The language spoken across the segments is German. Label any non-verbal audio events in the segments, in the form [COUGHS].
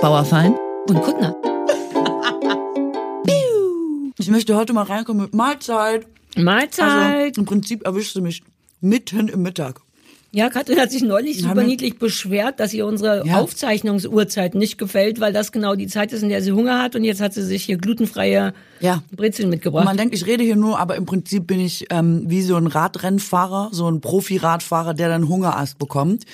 Bauerfein und Kuttner. Ich möchte heute mal reinkommen mit Mahlzeit. Mahlzeit. Also, Im Prinzip erwischst du mich mitten im Mittag. Ja, Katrin hat sich neulich super niedlich beschwert, dass ihr unsere Ja. Aufzeichnungsuhrzeit nicht gefällt, weil das genau die Zeit ist, in der sie Hunger hat. Und jetzt hat sie sich hier glutenfreie Ja. Brezeln Und mitgebracht. man denkt, ich rede hier nur, aber im Prinzip bin ich ähm, wie so ein Radrennfahrer, so ein Profi-Radfahrer, der dann Hungerast bekommt.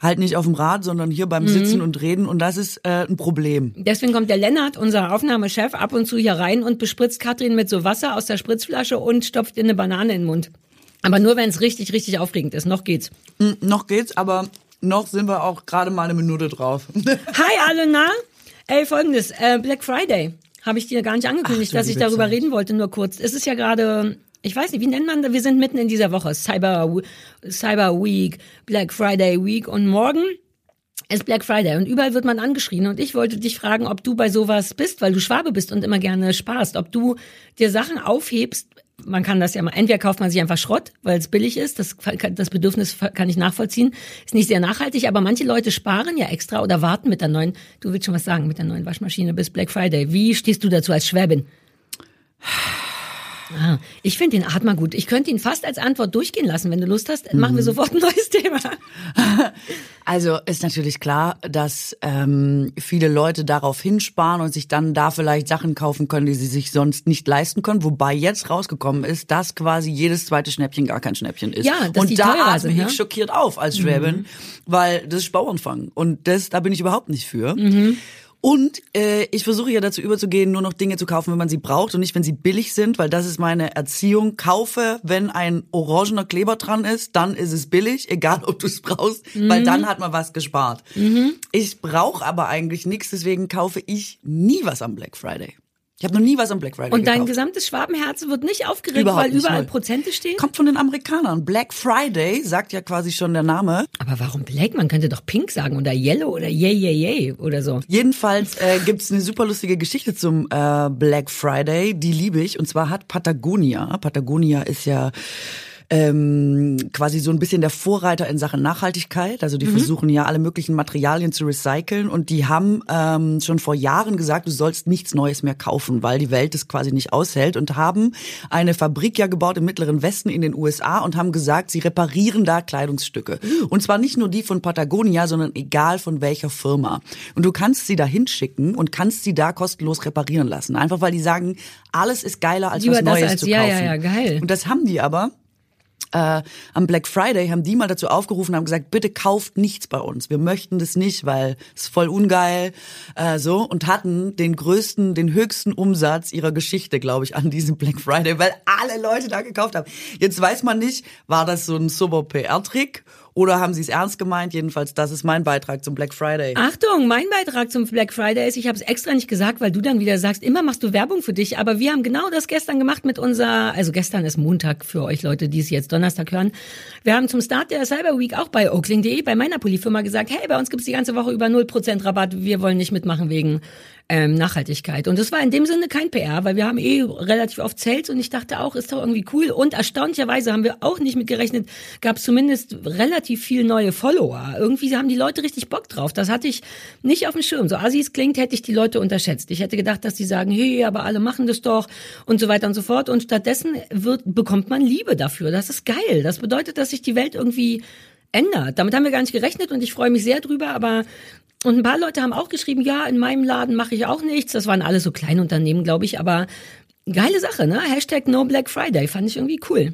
Halt nicht auf dem Rad, sondern hier beim Sitzen und Reden. Und das ist äh, ein Problem. Deswegen kommt der Lennart, unser Aufnahmechef, ab und zu hier rein und bespritzt Katrin mit so Wasser aus der Spritzflasche und stopft ihr eine Banane in den Mund. Aber nur, wenn es richtig, richtig aufregend ist. Noch geht's. Hm, noch geht's, aber noch sind wir auch gerade mal eine Minute drauf. [LAUGHS] Hi, alle, na? Ey, folgendes, äh, Black Friday. Habe ich dir gar nicht angekündigt, Ach, dass ich darüber reden wollte, nur kurz. Es ist ja gerade, ich weiß nicht, wie nennt man das? Wir sind mitten in dieser Woche. Cyber, Cyber Week, Black Friday Week und morgen ist Black Friday und überall wird man angeschrien und ich wollte dich fragen, ob du bei sowas bist, weil du Schwabe bist und immer gerne sparst, ob du dir Sachen aufhebst, man kann das ja mal, entweder kauft man sich einfach Schrott, weil es billig ist, das, das Bedürfnis kann ich nachvollziehen, ist nicht sehr nachhaltig, aber manche Leute sparen ja extra oder warten mit der neuen, du willst schon was sagen, mit der neuen Waschmaschine bis Black Friday. Wie stehst du dazu als Schwäbin? Ah, ich finde den Atmer gut. Ich könnte ihn fast als Antwort durchgehen lassen. Wenn du Lust hast, machen wir sofort ein neues Thema. [LAUGHS] Also ist natürlich klar, dass ähm, viele Leute darauf hinsparen und sich dann da vielleicht Sachen kaufen können, die sie sich sonst nicht leisten können. Wobei jetzt rausgekommen ist, dass quasi jedes zweite Schnäppchen gar kein Schnäppchen ist. Ja, dass und die da atme sind, ich ne? schockiert auf als Schwäbin, weil das ist Bauernfang und das da bin ich überhaupt nicht für. Mhm. Und äh, ich versuche ja dazu überzugehen, nur noch Dinge zu kaufen, wenn man sie braucht und nicht, wenn sie billig sind, weil das ist meine Erziehung. Kaufe, wenn ein orangener Kleber dran ist, dann ist es billig, egal ob du es brauchst, weil dann hat man was gespart. Ich brauche aber eigentlich nichts, deswegen kaufe ich nie was am Black Friday. Ich habe noch nie was am Black Friday Und dein gekauft. gesamtes Schwabenherz wird nicht aufgeregt, Überhaupt weil nicht, überall null. Prozente stehen? Kommt von den Amerikanern. Black Friday sagt ja quasi schon der Name. Aber warum Black? Man könnte doch Pink sagen oder Yellow oder Yay, Yay, Yay oder so. Jedenfalls äh, gibt's eine super lustige Geschichte zum äh, Black Friday, die liebe ich. Und zwar hat Patagonia, Patagonia ist ja ähm, quasi so ein bisschen der Vorreiter in Sachen Nachhaltigkeit. Also die versuchen ja alle möglichen Materialien zu recyceln und die haben ähm, schon vor Jahren gesagt, du sollst nichts Neues mehr kaufen, weil die Welt es quasi nicht aushält und haben eine Fabrik ja gebaut im Mittleren Westen in den USA und haben gesagt, sie reparieren da Kleidungsstücke. Und zwar nicht nur die von Patagonia, sondern egal von welcher Firma. Und du kannst sie da hinschicken und kannst sie da kostenlos reparieren lassen. Einfach weil die sagen, alles ist geiler als Lieber was Neues als- zu ja, kaufen. ja, ja, geil. Und das haben die aber äh, am Black Friday haben die mal dazu aufgerufen, haben gesagt, bitte kauft nichts bei uns. Wir möchten das nicht, weil es voll ungeil, äh, so und hatten den größten, den höchsten Umsatz ihrer Geschichte, glaube ich, an diesem Black Friday, weil alle Leute da gekauft haben. Jetzt weiß man nicht, war das so ein super PR-Trick oder haben sie es ernst gemeint? Jedenfalls, das ist mein Beitrag zum Black Friday. Achtung, mein Beitrag zum Black Friday ist, ich habe es extra nicht gesagt, weil du dann wieder sagst, immer machst du Werbung für dich, aber wir haben genau das gestern gemacht mit unser, also gestern ist Montag für euch Leute, die es jetzt Donnerstag hören. Wir haben zum Start der Cyber Week auch bei Oakling.de, bei meiner Polyfirma gesagt, hey, bei uns gibt's die ganze Woche über 0% Rabatt, wir wollen nicht mitmachen wegen ähm, Nachhaltigkeit. Und das war in dem Sinne kein PR, weil wir haben eh relativ oft Sales und ich dachte auch, ist doch irgendwie cool. Und erstaunlicherweise haben wir auch nicht mitgerechnet, gab es zumindest relativ viel neue Follower. Irgendwie haben die Leute richtig Bock drauf. Das hatte ich nicht auf dem Schirm. So assi es klingt, hätte ich die Leute unterschätzt. Ich hätte gedacht, dass die sagen, hey, aber alle machen das doch und so weiter und so fort. Und stattdessen wird, bekommt man Liebe dafür. Das ist geil. Das bedeutet, dass sich die Welt irgendwie ändert. Damit haben wir gar nicht gerechnet und ich freue mich sehr drüber, aber und ein paar Leute haben auch geschrieben, ja, in meinem Laden mache ich auch nichts. Das waren alles so kleine Unternehmen, glaube ich, aber geile Sache, ne? Hashtag No Black Friday, fand ich irgendwie cool.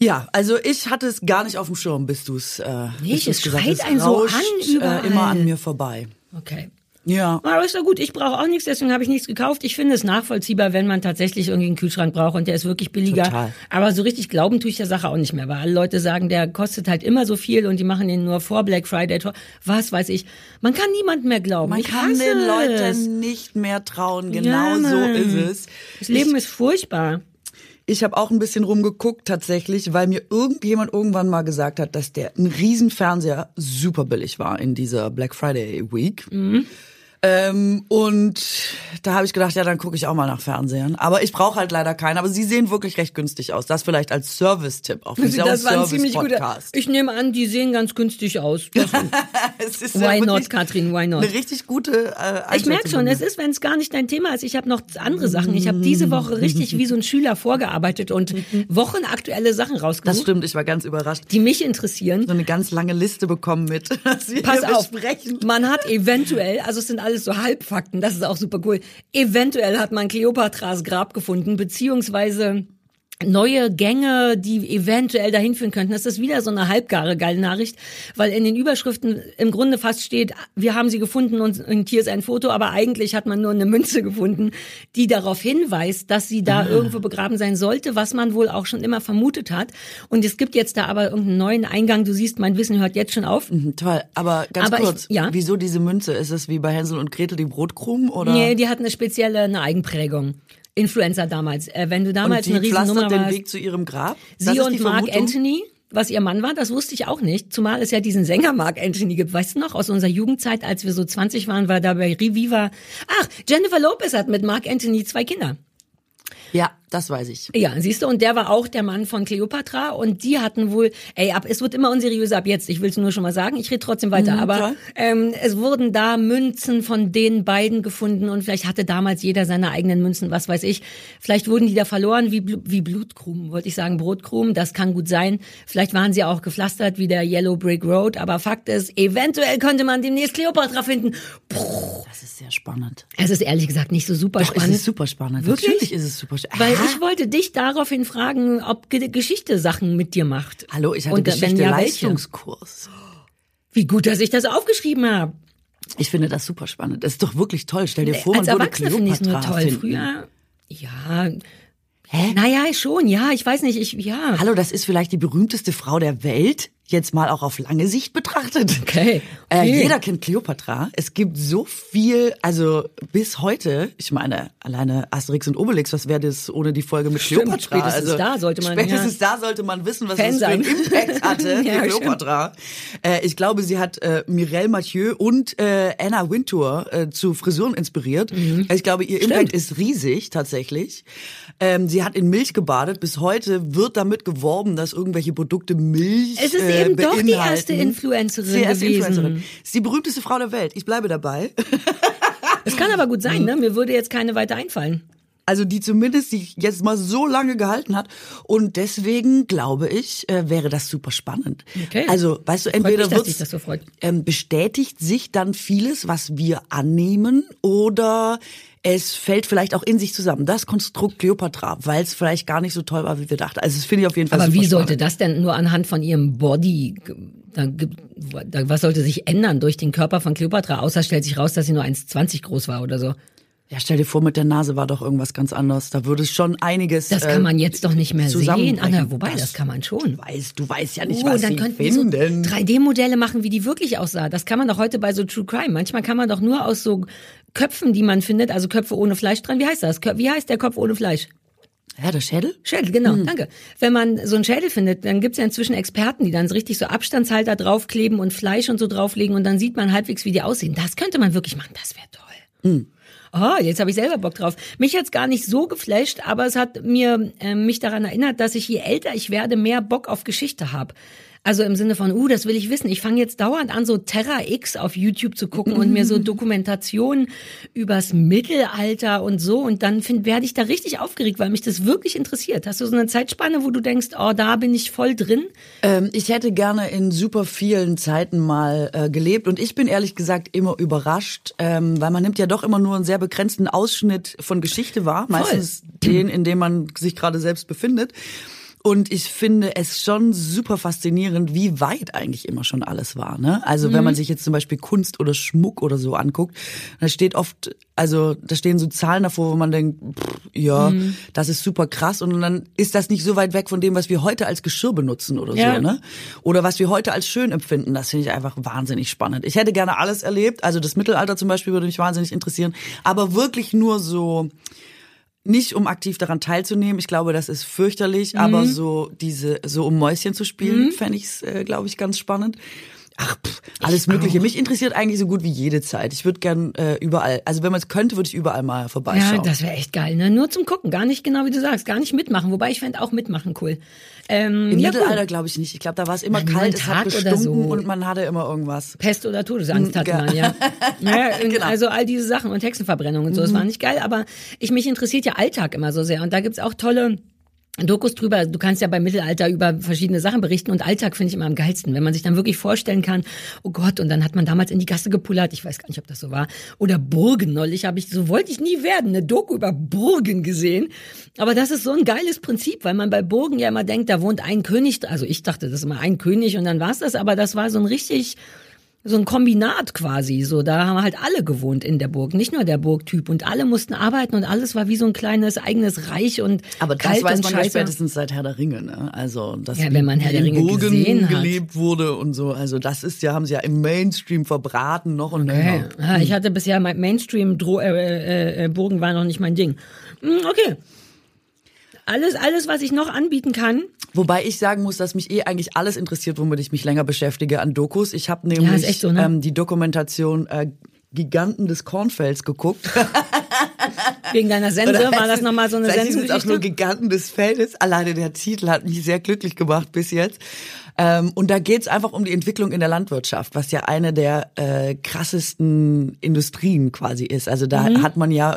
Ja, also ich hatte es gar nicht auf dem Schirm, bis du es äh, Nee, es schreit einen so an überall. Äh, immer an mir vorbei. Okay. Ja. Aber ist doch gut, ich brauche auch nichts, deswegen habe ich nichts gekauft. Ich finde es nachvollziehbar, wenn man tatsächlich irgendwie einen Kühlschrank braucht und der ist wirklich billiger. Total. Aber so richtig glauben tue ich der Sache auch nicht mehr, weil alle Leute sagen, der kostet halt immer so viel und die machen den nur vor Black Friday. Was weiß ich. Man kann niemandem mehr glauben. Man ich kann den es. Leuten nicht mehr trauen. Genau Ja, so ist es. Das Leben ist furchtbar. Ich habe auch ein bisschen rumgeguckt tatsächlich, weil mir irgendjemand irgendwann mal gesagt hat, dass der ein Riesenfernseher super billig war in dieser Black Friday Week. Ähm, und da habe ich gedacht, ja, dann gucke ich auch mal nach Fernsehern. Aber ich brauche halt leider keinen. Aber sie sehen wirklich recht günstig aus. Das vielleicht als Service-Tipp auch. Also [LAUGHS] das war ein ziemlich guter. Ich nehme an, die sehen ganz günstig aus. [LAUGHS] es ist why ja not, Katrin? Why not? Eine richtig gute äh, Ich merke schon, es ist, wenn es gar nicht dein Thema ist. Ich habe noch andere Sachen. Ich habe diese Woche richtig wie so ein Schüler vorgearbeitet und wochenaktuelle Sachen rausgesucht. Das stimmt, ich war ganz überrascht. Die mich interessieren. So eine ganz lange Liste bekommen mit. [LAUGHS] Pass auf, man hat eventuell, also es sind alles so Halbfakten, das ist auch super cool. Eventuell hat man Kleopatras Grab gefunden, beziehungsweise neue Gänge, die eventuell dahin führen könnten. Das ist wieder so eine halbgare geile Nachricht, weil in den Überschriften im Grunde fast steht, wir haben sie gefunden und, und hier ist ein Foto, aber eigentlich hat man nur eine Münze gefunden, die darauf hinweist, dass sie da ah. irgendwo begraben sein sollte, was man wohl auch schon immer vermutet hat. Und es gibt jetzt da aber irgendeinen neuen Eingang. Du siehst, mein Wissen hört jetzt schon auf. Mhm, toll, aber ganz Aber kurz, ich- ja? wieso diese Münze? Ist es wie bei Hänsel und Gretel die Brotkrumen oder? Nee, die hat eine spezielle eine Eigenprägung. Influencer damals. Äh, wenn du und damals die eine Riesennummer den warst. Weg zu ihrem Grab? Das Sie und Mark Vermutung? Anthony, was ihr Mann war, das wusste ich auch nicht. Zumal es ja diesen Sänger Mark Anthony gibt. Weißt du noch, aus unserer Jugendzeit, als wir so 20 waren, war da bei Reviva. Ach, Jennifer Lopez hat mit Mark Anthony zwei Kinder. Ja, das weiß ich. Ja, siehst du, und der war auch der Mann von Cleopatra und die hatten wohl, ey, ab, es wird immer unseriöser ab jetzt, ich will es nur schon mal sagen, ich rede trotzdem weiter, Mhm, aber klar. ähm, es wurden da Münzen von den beiden gefunden und vielleicht hatte damals jeder seine eigenen Münzen, was weiß ich. Vielleicht wurden die da verloren wie, wie Blutkrumen, wollte ich sagen, Brotkrumen, das kann gut sein. Vielleicht waren sie auch gepflastert wie der Yellow Brick Road, aber Fakt ist, eventuell könnte man demnächst Cleopatra finden. Puh, Das ist sehr spannend. es ist ehrlich gesagt nicht so super Doch, es spannend. ist super spannend. Wirklich? Natürlich ist es super spannend. Weil. Ich wollte dich daraufhin fragen, ob Ge Geschichte Sachen mit dir macht. Hallo, ich hatte Und, äh, wenn Geschichte ja, welche? Leistungskurs. Wie gut, dass ich das aufgeschrieben habe. Ich finde das super spannend. Das ist doch wirklich toll. Stell dir vor, Als man würde Erwachsene finde ich es nur Kleopatra toll. finden. Früher, ja. Hä? Naja, schon, ja, ich weiß nicht, ich, ja. Hallo, das ist vielleicht die berühmteste Frau der Welt. Jetzt mal auch auf lange Sicht betrachtet. Okay. [LAUGHS] Äh, okay. jeder kennt Kleopatra. Es gibt so viel, also bis heute, ich meine, alleine Asterix und Obelix, was wäre das ohne die Folge mit Stimmt, Kleopatra? spätestens also, da sollte man, Spätestens da sollte man wissen, was Fan das für einen. Impact [LAUGHS] hatte, Ja, stimmt. Kleopatra. Äh, ich glaube, sie hat äh, Mireille Mathieu und äh, Anna Wintour äh, zu Frisuren inspiriert. Ich glaube, ihr Impact ist riesig, tatsächlich. Ähm, sie hat in Milch gebadet. Bis heute wird damit geworben, dass irgendwelche Produkte Milch äh, eben doch die erste Influencerin Sie erste gewesen. Influencerin. Ist die berühmteste Frau der Welt. Ich bleibe dabei. Es kann aber gut Mhm. sein, ne? Mir würde jetzt keine weiter einfallen. Also die zumindest sich jetzt mal so lange gehalten hat. Und deswegen glaube ich, äh, wäre das super spannend. Okay. Also, weißt du, entweder das so ähm, bestätigt sich dann vieles, was wir annehmen, oder es fällt vielleicht auch in sich zusammen. Das Konstrukt Kleopatra, weil es vielleicht gar nicht so toll war, wie wir dachten. Also das finde ich auf jeden Fall Aber wie sollte spannend. das denn nur anhand von ihrem Body, was sollte sich ändern durch den Körper von Cleopatra? Außer stellt sich raus, dass sie nur 1,20 groß war oder so. Ja, stell dir vor, mit der Nase war doch irgendwas ganz anderes. Da würde es schon einiges. Das äh, kann man jetzt doch nicht mehr sehen. Anna, wobei, das, kann man schon. Du weißt, du weißt ja nicht, Oh, was dann sie könnten wir so finden. 3D-Modelle machen, wie die wirklich aussah. Das kann man doch heute bei so True Crime. Manchmal kann man doch nur aus so Köpfen, die man findet, also Köpfe ohne Fleisch dran. Wie heißt das? Wie heißt der Kopf ohne Fleisch? ja, der Schädel? Schädel, genau, Hm. danke. Wenn man so einen Schädel findet, dann gibt's ja inzwischen Experten, die dann so richtig so Abstandshalter draufkleben und Fleisch und so drauflegen und dann sieht man halbwegs, wie die aussehen. Das könnte man wirklich machen, das wäre toll. Hm. Oh, jetzt habe ich selber Bock drauf. Mich hat's gar nicht so geflasht, aber es hat mir äh, mich daran erinnert, dass ich je älter ich werde, mehr Bock auf Geschichte habe. Also im Sinne von, uh, das will ich wissen. Ich fange jetzt dauernd an, so Terra X auf YouTube zu gucken und mir so [LAUGHS] Dokumentationen übers Mittelalter und so. Und dann find, werde ich da richtig aufgeregt, weil mich das wirklich interessiert. Hast du so eine Zeitspanne, wo du denkst, oh, da bin ich voll drin? Ähm, ich hätte gerne in super vielen Zeiten mal äh, gelebt und ich bin ehrlich gesagt immer überrascht, ähm, weil man nimmt ja doch immer nur einen sehr begrenzten Ausschnitt von Geschichte wahr, meistens den, in dem man sich gerade selbst befindet. Und ich finde es schon super faszinierend, wie weit eigentlich immer schon alles war. Ne? Also wenn man sich jetzt zum Beispiel Kunst oder Schmuck oder so anguckt, da steht oft, also da stehen so Zahlen davor, wo man denkt, pff, ja, das ist super krass. Und dann ist das nicht so weit weg von dem, was wir heute als Geschirr benutzen oder Ja. so. Ne? Oder was wir heute als schön empfinden. Das finde ich einfach wahnsinnig spannend. Ich hätte gerne alles erlebt. Also das Mittelalter zum Beispiel würde mich wahnsinnig interessieren. Aber wirklich nur so nicht um aktiv daran teilzunehmen. Ich glaube, das ist fürchterlich, aber so diese, so um Mäuschen zu spielen, fände ich es, äh, glaube ich, ganz spannend. Ach, pff, alles Mögliche. Mich interessiert eigentlich so gut wie jede Zeit. Ich würde gern äh, überall, also wenn man es könnte, würde ich überall mal vorbeischauen. Ja, das wäre echt geil, ne? Nur zum Gucken, gar nicht genau wie du sagst, gar nicht mitmachen. Wobei ich fände auch mitmachen cool. Ähm, Im ja, Mittelalter gut. glaube ich nicht. Ich glaube, da war es immer Na, kalt, es hat gestunken so. und man hatte immer irgendwas. Pest oder Todesangst hatte Ja. man, ja. [LAUGHS] ja und Genau. Also all diese Sachen und Hexenverbrennung und so, das war nicht geil, aber ich mich interessiert ja Alltag immer so sehr und da gibt's auch tolle Dokus drüber. Du kannst ja beim Mittelalter über verschiedene Sachen berichten und Alltag finde ich immer am geilsten, wenn man sich dann wirklich vorstellen kann, oh Gott, und dann hat man damals in die Gasse gepullert, ich weiß gar nicht, ob das so war, oder Burgen neulich habe ich, so wollte ich nie werden, eine Doku über Burgen gesehen, aber das ist so ein geiles Prinzip, weil man bei Burgen ja immer denkt, da wohnt ein König, also ich dachte, das ist immer ein König und dann war's das, aber das war so ein richtig so ein Kombinat quasi. So, da haben halt alle gewohnt in der Burg, nicht nur der Burgtyp. Und alle mussten arbeiten und alles war wie so ein kleines eigenes Reich und Aber das kalt weiß man ja spätestens seit Herr der Ringe, ne? Also, dass Ja, wenn man Herr der in Ringe Burgen gesehen hat. gelebt wurde und so. Also, das ist ja, haben sie ja im Mainstream verbraten, noch und Okay. nöcher. Ah, ich hatte bisher mein Mainstream Dro äh, äh, äh, Burgen war noch nicht mein Ding. Hm, Okay. Alles, alles, was ich noch anbieten kann. Wobei ich sagen muss, dass mich eh eigentlich alles interessiert, womit ich mich länger beschäftige an Dokus. Ich habe nämlich echt so, ne? ähm, die Dokumentation äh, Giganten des Kornfelds geguckt. [LAUGHS] Wegen deiner Sense war das nochmal so eine sind auch nur Sensengeschichte. Giganten des Feldes. Alleine der Titel hat mich sehr glücklich gemacht bis jetzt. Ähm, und da geht's einfach um die Entwicklung in der Landwirtschaft, was ja eine der äh, krassesten Industrien quasi ist. Also da Mhm. hat man ja,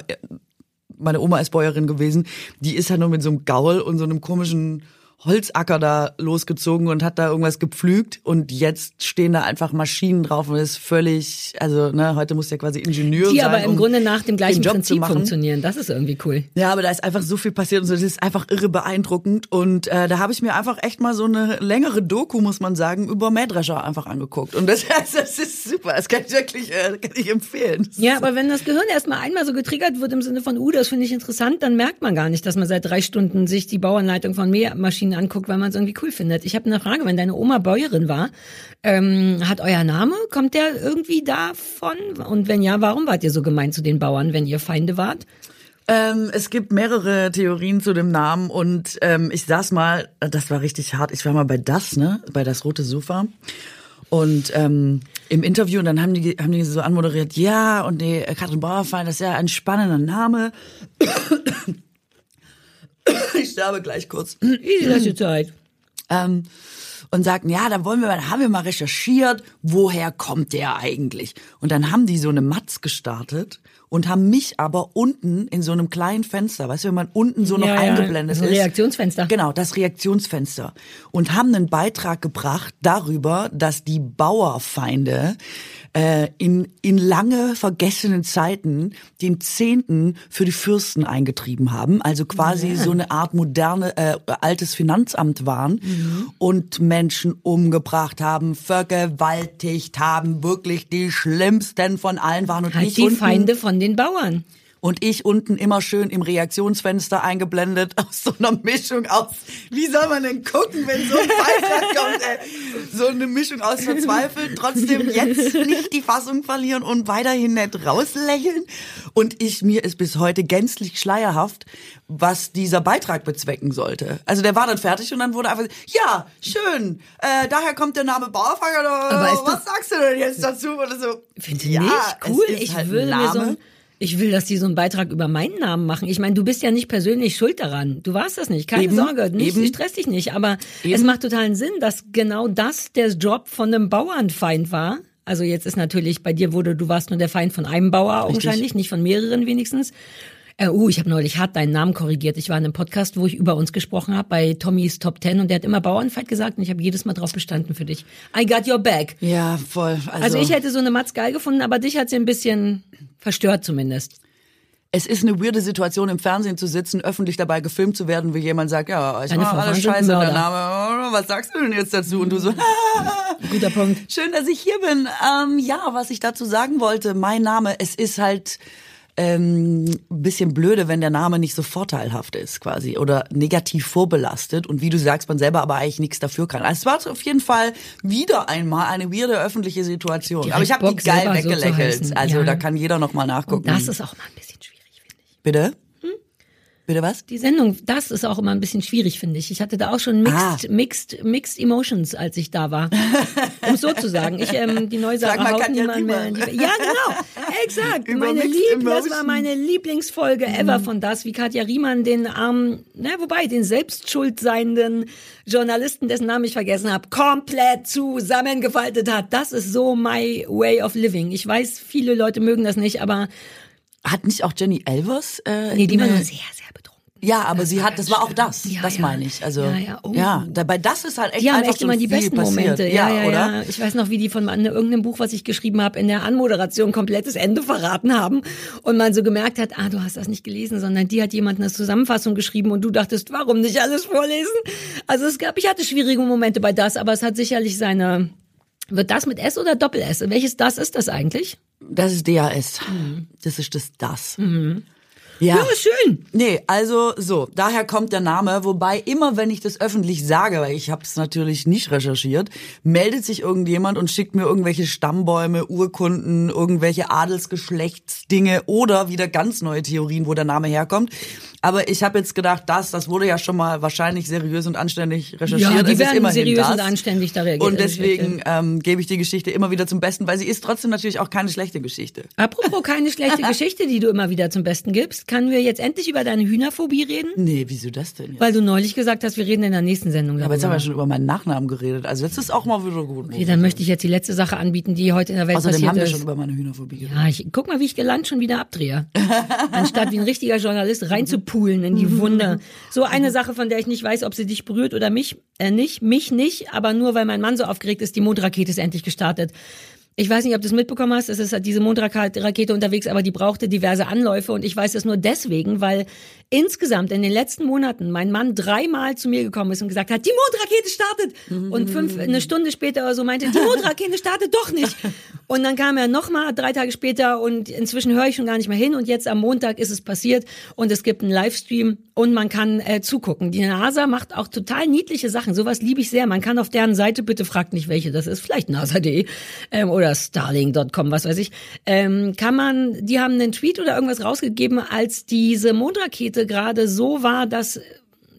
meine Oma ist Bäuerin gewesen, die ist ja nur mit so einem Gaul und so einem komischen Holzacker da losgezogen und hat da irgendwas gepflügt und jetzt stehen da einfach Maschinen drauf und ist völlig, also ne, heute muss ja quasi Ingenieur Die sein. aber im um Grunde nach dem gleichen Job Prinzip funktionieren. Das ist irgendwie cool. Ja, aber da ist einfach so viel passiert und so, das ist einfach irre beeindruckend. Und äh, da habe ich mir einfach echt mal so eine längere Doku, muss man sagen, über Mähdrescher einfach angeguckt. Und das, [LAUGHS] das ist super. Das kann ich wirklich äh, kann ich empfehlen. Das Ja, aber wenn das Gehirn erstmal einmal so getriggert wird im Sinne von, uh, das finde ich interessant, dann merkt man gar nicht, dass man seit drei Stunden sich die Bauanleitung von Mähmaschinen anguckt, weil man es irgendwie cool findet. Ich habe eine Frage, wenn deine Oma Bäuerin war, ähm, hat euer Name, kommt der irgendwie davon? Und wenn ja, warum wart ihr so gemein zu den Bauern, wenn ihr Feinde wart? Ähm, es gibt mehrere Theorien zu dem Namen und ähm, ich saß mal, das war richtig hart, ich war mal bei das, ne, bei das rote Sofa und ähm, im Interview und dann haben die haben die so anmoderiert, ja und die Katrin Bauerfein, das ist ja ein spannender Name. [COUGHS] ich sterbe gleich kurz. Dir Zeit. ähm, und sagten, ja, da wollen wir mal, haben wir mal recherchiert, woher kommt der eigentlich? Und dann haben die so eine Matz gestartet und haben mich aber unten in so einem kleinen Fenster, weißt du, wenn man unten so noch Ja, ja, eingeblendet so ein ist. Reaktionsfenster. Genau, das Reaktionsfenster. Und haben einen Beitrag gebracht darüber, dass die Bauerfeinde äh, in, in lange vergessenen Zeiten den Zehnten für die Fürsten eingetrieben haben, also quasi so eine Art moderne, äh, altes Finanzamt waren und Menschen umgebracht haben, vergewaltigt haben, wirklich die schlimmsten von allen waren und Halt die unten, Feinde von den Bauern. und ich unten immer schön im Reaktionsfenster eingeblendet [LAUGHS] aus so einer Mischung aus, wie soll man denn gucken, wenn so ein Beitrag [LAUGHS] kommt, ey? So eine Mischung aus verzweifelt, trotzdem jetzt nicht die Fassung verlieren und weiterhin nett rauslächeln. Und ich, mir ist bis heute gänzlich schleierhaft, was dieser Beitrag bezwecken sollte. Also der war dann fertig und dann wurde einfach, ja, schön, äh, daher kommt der Name Bauerfeier, Aber ist was sagst du denn jetzt dazu? Oder so. Finde ja, nicht cool. Ich halt würde mir so Name. ein, ich will, dass die so einen Beitrag über meinen Namen machen. Ich meine, du bist ja nicht persönlich schuld daran. Du warst das nicht. Keine Eben, Sorge. Nicht, eben. Stress dich nicht. Aber Eben. es macht totalen Sinn, dass genau das der Job von einem Bauernfeind war. Also jetzt ist natürlich, bei dir wurde, du warst nur der Feind von einem Bauer augenscheinlich, nicht von mehreren wenigstens. Äh, uh, ich habe neulich hart deinen Namen korrigiert. Ich war in einem Podcast, wo ich über uns gesprochen habe, bei Tommys Top Ten und der hat immer Bauernfeind gesagt und ich habe jedes Mal drauf bestanden für dich. I got your back. Ja, voll. Also, Also ich hätte so eine Matz geil gefunden, aber dich hat sie ein bisschen verstört zumindest. es ist eine weirde Situation, im Fernsehen zu sitzen, öffentlich dabei gefilmt zu werden, wie jemand sagt, ja, ich Deine Vorfahren alles scheiße, der. Name, oh, was sagst du denn jetzt dazu? Und du so, [LAUGHS] Guter Punkt. schön, dass ich hier bin. Ähm, ja, was ich dazu sagen wollte, mein Name, es ist halt ähm, ein bisschen blöde, wenn der Name nicht so vorteilhaft ist quasi oder negativ vorbelastet und wie du sagst, man selber aber eigentlich nichts dafür kann. Also es war auf jeden Fall wieder einmal eine weirde öffentliche Situation. Direkt aber ich habe die geil so weggelächelt. heißen, also ja. da kann jeder noch mal nachgucken. Das ist auch mal ein bisschen schwierig, finde ich. Bitte? Bitte was? Die Sendung, das ist auch immer ein bisschen schwierig, finde ich. Ich hatte da auch schon mixed, Ah. mixed, mixed Emotions, als ich da war. um so zu sagen. Ich, ähm, die neue Sag haut niemand mehr in die. Ja, genau. Exakt. Über meine Lieb, das war meine Lieblingsfolge ever von das, wie Katja Riemann den armen, na, wobei, den selbstschuld seienden Journalisten, dessen Namen ich vergessen habe, komplett zusammengefaltet hat. Das ist so my way of living. Ich weiß, viele Leute mögen das nicht, aber Hat nicht auch Jenny Elvers? Äh, nee, die war nur sehr, sehr. Ja, aber sie hat, das war auch das. Ja, das ja. meine ich. Also Ja, ja, oh. ja, dabei das ist halt echt Die haben einfach echt immer die besten passiert. Momente. Ja, ja, oder? ja. Ich weiß noch, wie die von irgendeinem Buch, was ich geschrieben habe, in der Anmoderation komplettes Ende verraten haben und man so gemerkt hat, ah, du hast das nicht gelesen, sondern die hat jemand eine Zusammenfassung geschrieben und du dachtest, warum nicht alles vorlesen? Also es gab, ich hatte schwierige Momente bei das, aber es hat sicherlich seine. Wird das mit S oder Doppel S? Welches das ist das eigentlich? Das ist DAS. Mhm. Das ist das das. Ja, schön. Nee, also so, daher kommt der Name, wobei immer wenn ich das öffentlich sage, weil ich habe es natürlich nicht recherchiert, meldet sich irgendjemand und schickt mir irgendwelche Stammbäume, Urkunden, irgendwelche Adelsgeschlechtsdinge oder wieder ganz neue Theorien, wo der Name herkommt. Aber ich habe jetzt gedacht, das, das wurde ja schon mal wahrscheinlich seriös und anständig recherchiert. Ja, die Es werden seriös das. und anständig da reagiert. Und deswegen ähm, gebe ich die Geschichte immer wieder zum Besten, weil sie ist trotzdem natürlich auch keine schlechte Geschichte. Apropos keine schlechte [LAUGHS] Geschichte, die du immer wieder zum Besten gibst, können wir jetzt endlich über deine Hühnerphobie reden? Nee, wieso das denn jetzt? Weil du neulich gesagt hast, wir reden in der nächsten Sendung darüber. Aber jetzt haben wir schon über meinen Nachnamen geredet. Also jetzt ist auch mal wieder gut. Okay, dann möchte ich jetzt die letzte Sache anbieten, die heute in der Welt Außerdem passiert haben wir ist. schon über meine Hühnerphobie geredet. ja, ich guck mal, wie ich gelandet schon wieder abdrehe. [LAUGHS] Anstatt wie ein richtiger Journalist reinzupulen in die Wunde. So eine Sache, von der ich nicht weiß, ob sie dich berührt oder mich äh, nicht. Mich nicht, aber nur weil mein Mann so aufgeregt ist, die Mondrakete ist endlich gestartet. Ich weiß nicht, ob du es mitbekommen hast, es ist halt diese Mondrakete unterwegs, aber die brauchte diverse Anläufe und ich weiß es nur deswegen, weil insgesamt in den letzten Monaten mein Mann dreimal zu mir gekommen ist und gesagt hat, die Mondrakete startet und fünf, eine Stunde später oder so meinte, die Mondrakete startet doch nicht. [LAUGHS] Und dann kam er nochmal drei Tage später und inzwischen höre ich schon gar nicht mehr hin und jetzt am Montag ist es passiert und es gibt einen Livestream und man kann äh, zugucken. Die NASA macht auch total niedliche Sachen, sowas liebe ich sehr. Man kann auf deren Seite, bitte fragt nicht welche das ist, vielleicht nasa.de ähm, oder starling.com, was weiß ich, ähm, kann man, die haben einen Tweet oder irgendwas rausgegeben, als diese Mondrakete gerade so war, dass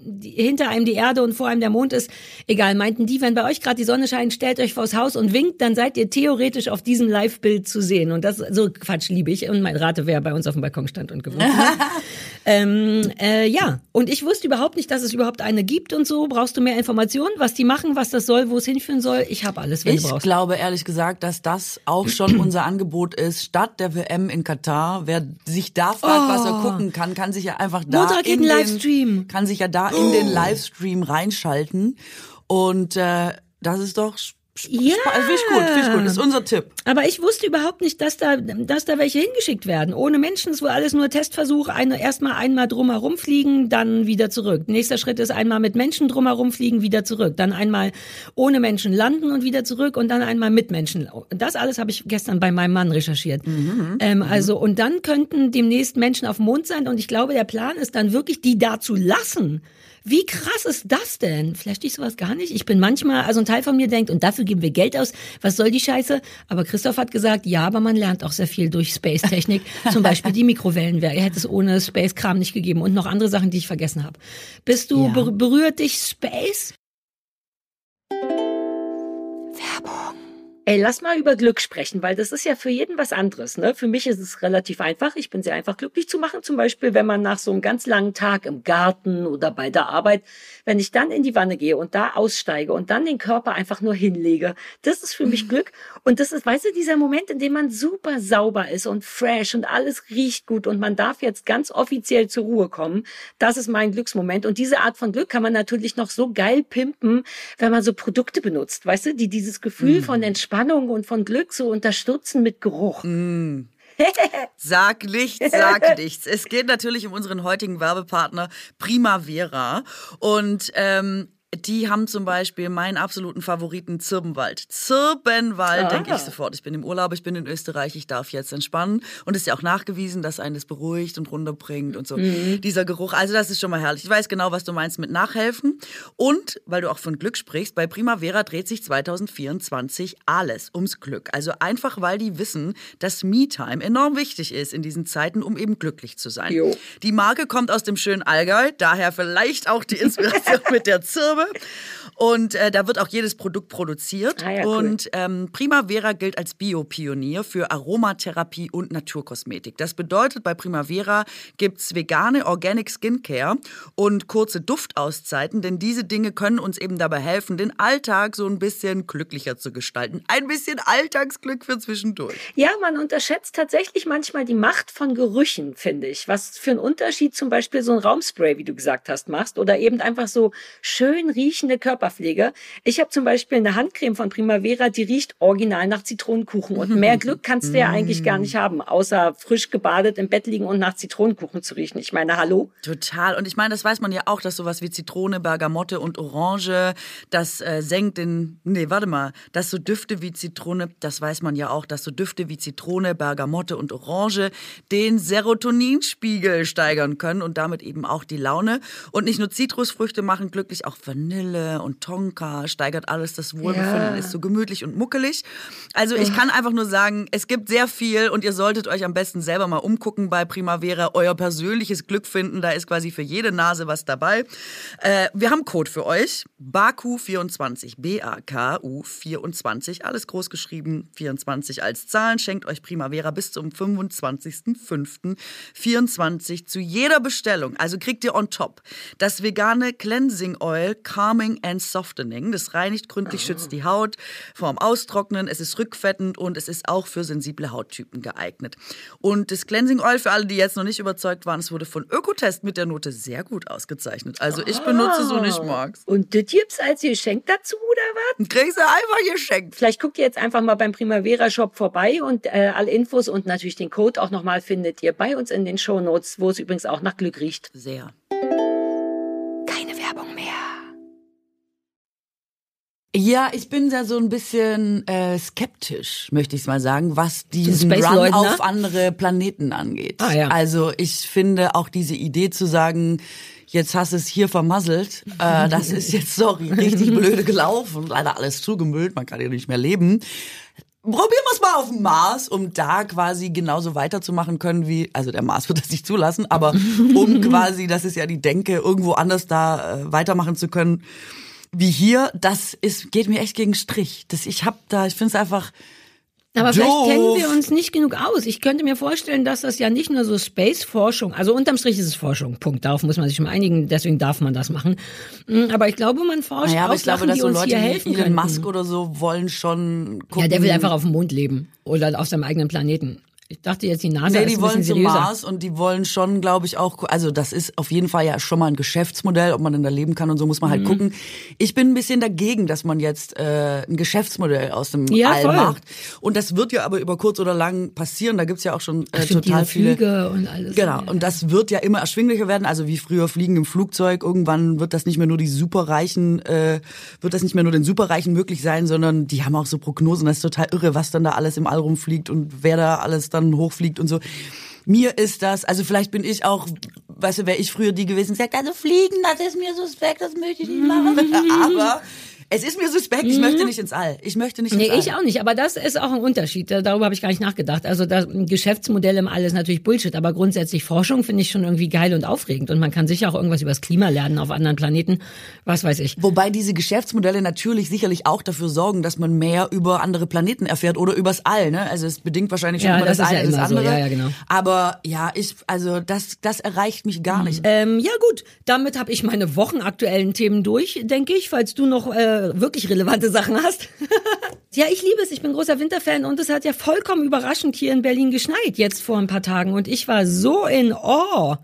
die, hinter einem die Erde und vor einem der Mond ist. Egal, meinten die, wenn bei euch gerade die Sonne scheint, stellt euch vors Haus und winkt, dann seid ihr theoretisch auf diesem Live-Bild zu sehen. Und das, so Quatsch liebe ich. Und mein Rate, wer bei uns auf dem Balkon stand und gewunken hat. [LAUGHS] ähm, äh, ja, und ich wusste überhaupt nicht, dass es überhaupt eine gibt und so. Brauchst du mehr Informationen, was die machen, was das soll, wo es hinführen soll? Ich habe alles, wenn Ich du brauchst. glaube ehrlich gesagt, dass das auch schon unser Angebot ist. Statt der WM in Katar, wer sich da fragt, was er gucken kann, kann sich ja einfach da in den, Mondraketen-Livestream. kann sich ja da in den Livestream reinschalten. Und äh, das ist doch Ja. also finde ich gut, finde ich gut. Das ist unser Tipp. Aber ich wusste überhaupt nicht, dass da, dass da welche hingeschickt werden. Ohne Menschen, es war alles nur Testversuch. Eine, erstmal einmal drumherum fliegen, dann wieder zurück. Nächster Schritt ist einmal mit Menschen drumherum fliegen, wieder zurück. Dann einmal ohne Menschen landen und wieder zurück und dann einmal mit Menschen. Das alles habe ich gestern bei meinem Mann recherchiert. Ähm, also, und dann könnten demnächst Menschen auf dem Mond sein und ich glaube, der Plan ist dann wirklich, die da zu lassen. Wie krass ist das denn? Vielleicht ich sowas gar nicht. Ich bin manchmal, also ein Teil von mir denkt, und dafür geben wir Geld aus. Was soll die Scheiße? Aber Christoph hat gesagt, ja, aber man lernt auch sehr viel durch Space-Technik. [LAUGHS] Zum Beispiel die Mikrowellenwärme. Er hätte es ohne Space-Kram nicht gegeben. Und noch andere Sachen, die ich vergessen habe. Bist du, Ja. ber berührt dich Space? Ey, lass mal über Glück sprechen, weil das ist ja für jeden was anderes. Ne? Für mich ist es relativ einfach. Ich bin sehr einfach glücklich zu machen. Zum Beispiel, wenn man nach so einem ganz langen Tag im Garten oder bei der Arbeit, wenn ich dann in die Wanne gehe und da aussteige und dann den Körper einfach nur hinlege, das ist für mich Glück. Und das ist, weißt du, dieser Moment, in dem man super sauber ist und fresh und alles riecht gut und man darf jetzt ganz offiziell zur Ruhe kommen. Das ist mein Glücksmoment. Und diese Art von Glück kann man natürlich noch so geil pimpen, wenn man so Produkte benutzt, weißt du, die dieses Gefühl von Entspannung und von Glück so unterstützen mit Geruch. Sag nichts, sag nichts. Es geht natürlich um unseren heutigen Werbepartner Primavera. Und ähm, die haben zum Beispiel meinen absoluten Favoriten Zirbenwald. Zirbenwald, Ah. denke ich sofort. Ich bin im Urlaub, ich bin in Österreich, ich darf jetzt entspannen. Und es ist ja auch nachgewiesen, dass einen das beruhigt und runterbringt und so. Mhm. Dieser Geruch, also das ist schon mal herrlich. Ich weiß genau, was du meinst mit Nachhelfen. Und, weil du auch von Glück sprichst, bei Primavera dreht sich 2024 alles ums Glück. Also einfach, weil die wissen, dass Me-Time enorm wichtig ist in diesen Zeiten, um eben glücklich zu sein. Jo. Die Marke kommt aus dem schönen Allgäu, daher vielleicht auch die Inspiration [LAUGHS] mit der Zirbe. Und äh, da wird auch jedes Produkt produziert. Ah ja, cool. und ähm, Primavera gilt als Biopionier für Aromatherapie und Naturkosmetik. Das bedeutet, bei Primavera gibt's vegane Organic Skincare und kurze Duftauszeiten, denn diese Dinge können uns eben dabei helfen, den Alltag so ein bisschen glücklicher zu gestalten. Ein bisschen Alltagsglück für zwischendurch. Ja, man unterschätzt tatsächlich manchmal die Macht von Gerüchen, finde ich. Was für einen Unterschied zum Beispiel so ein Raumspray, wie du gesagt hast, machst oder eben einfach so schön riechende Körperpflege. Ich habe zum Beispiel eine Handcreme von Primavera, die riecht original nach Zitronenkuchen. Und mehr Glück [LAUGHS] kannst du ja eigentlich gar nicht haben, außer frisch gebadet im Bett liegen und nach Zitronenkuchen zu riechen. Ich meine, hallo? Total. Und ich meine, das weiß man ja auch, dass sowas wie Zitrone, Bergamotte und Orange, das äh, senkt den, nee, warte mal, dass so Düfte wie Zitrone, das weiß man ja auch, dass so Düfte wie Zitrone, Bergamotte und Orange den Serotoninspiegel steigern können und damit eben auch die Laune. Und nicht nur Zitrusfrüchte machen glücklich, auch Vanille und Tonka steigert alles das Wohlbefinden, Ja. ist so gemütlich und muckelig. Also ich kann einfach nur sagen, es gibt sehr viel und ihr solltet euch am besten selber mal umgucken bei Primavera, euer persönliches Glück finden. Da ist quasi für jede Nase was dabei. Äh, wir haben einen Code für euch. BAKU24, B-A-K-U 24, alles groß geschrieben, 24 als Zahlen. Schenkt euch Primavera bis zum 25.05.24 zu jeder Bestellung. Also kriegt ihr on top das vegane Cleansing Oil Calming and Softening. Das reinigt gründlich, schützt die Haut vorm Austrocknen. Es ist rückfettend und es ist auch für sensible Hauttypen geeignet. Und das Cleansing Oil, für alle, die jetzt noch nicht überzeugt waren, es wurde von Ökotest mit der Note sehr gut ausgezeichnet. Also ich benutze so nicht Max. Und das gibt's als Geschenk dazu, oder was? Kriegst du einfach geschenkt. Vielleicht guckt ihr jetzt einfach mal beim Primavera Shop vorbei und äh, alle Infos und natürlich den Code auch nochmal findet ihr bei uns in den Show Notes, wo es übrigens auch nach Glück riecht. Sehr. Ja, ich bin da so ein bisschen äh, skeptisch, möchte ich mal sagen, was diesen Run Space-Leugner? auf andere Planeten angeht. Ah, ja. Also ich finde auch diese Idee zu sagen, jetzt hast du es hier vermasselt, äh, das ist jetzt, sorry, richtig [LAUGHS] blöde gelaufen, leider alles zugemüllt, man kann hier nicht mehr leben. Probieren wir es mal auf dem Mars, um da quasi genauso weiterzumachen können wie, also der Mars wird das nicht zulassen, aber um [LAUGHS] quasi, das ist ja die Denke, irgendwo anders da äh, weitermachen zu können wie hier, das ist, geht mir echt gegen Strich. Das, ich hab da, ich finde es einfach, Aber Doof. vielleicht kennen wir uns nicht genug aus. Ich könnte mir vorstellen, dass das ja nicht nur so Space-Forschung, also unterm Strich ist es Forschung, Punkt. Darauf muss man sich schon einigen, deswegen darf man das machen. Mm, Aber ich glaube, man forscht naja, aber auch ich glaube, Sachen, dass die so uns Leute hier helfen Elon können. Musk oder so wollen schon gucken. Ja, der will einfach auf dem Mond leben oder auf seinem eigenen Planeten. Ich dachte jetzt, die NASA Nee, ist die ein wollen zum. Mars und die wollen schon, glaube ich, auch, also das ist auf jeden Fall ja schon mal ein Geschäftsmodell, ob man denn da leben kann und so muss man Mhm. halt gucken. Ich bin ein bisschen dagegen, dass man jetzt äh, ein Geschäftsmodell aus dem Ja, All voll. macht. Und das wird ja aber über kurz oder lang passieren. Da gibt's ja auch schon äh, total viele. Flüge und alles. Genau, und das wird ja immer erschwinglicher werden, also wie früher Fliegen im Flugzeug. Irgendwann wird das nicht mehr nur die Superreichen, äh, wird das nicht mehr nur den Superreichen möglich sein, sondern die haben auch so Prognosen. Das ist total irre, was dann da alles im All rumfliegt und wer da alles dann hochfliegt und so. Mir ist das, also vielleicht bin ich auch, weißt du, wäre ich früher die gewesen, gesagt, also fliegen, das ist mir suspekt, das möchte ich nicht machen. [LAUGHS] Aber es ist mir suspekt, ich möchte nicht ins All. Ich möchte nicht ins Nee, All. ich auch nicht, aber das ist auch ein Unterschied. Da- Darüber habe ich gar nicht nachgedacht. Also das Geschäftsmodell im All ist natürlich Bullshit, aber grundsätzlich Forschung finde ich schon irgendwie geil und aufregend. Und man kann sicher auch irgendwas über das Klima lernen auf anderen Planeten. Was weiß ich. Wobei diese Geschäftsmodelle natürlich sicherlich auch dafür sorgen, dass man mehr über andere Planeten erfährt oder übers All. Ne? Also es bedingt wahrscheinlich schon Ja, immer das, das eine ja das immer so. andere. Ja, ja, genau. Aber ja, ich, also das, das erreicht mich gar nicht. Ähm, ja gut, damit habe ich meine wochenaktuellen Themen durch, denke ich, falls du noch äh, wirklich relevante Sachen hast. [LAUGHS] ja, ich liebe es. Ich bin großer Winterfan und es hat ja vollkommen überraschend hier in Berlin geschneit jetzt vor ein paar Tagen und ich war so in Awe.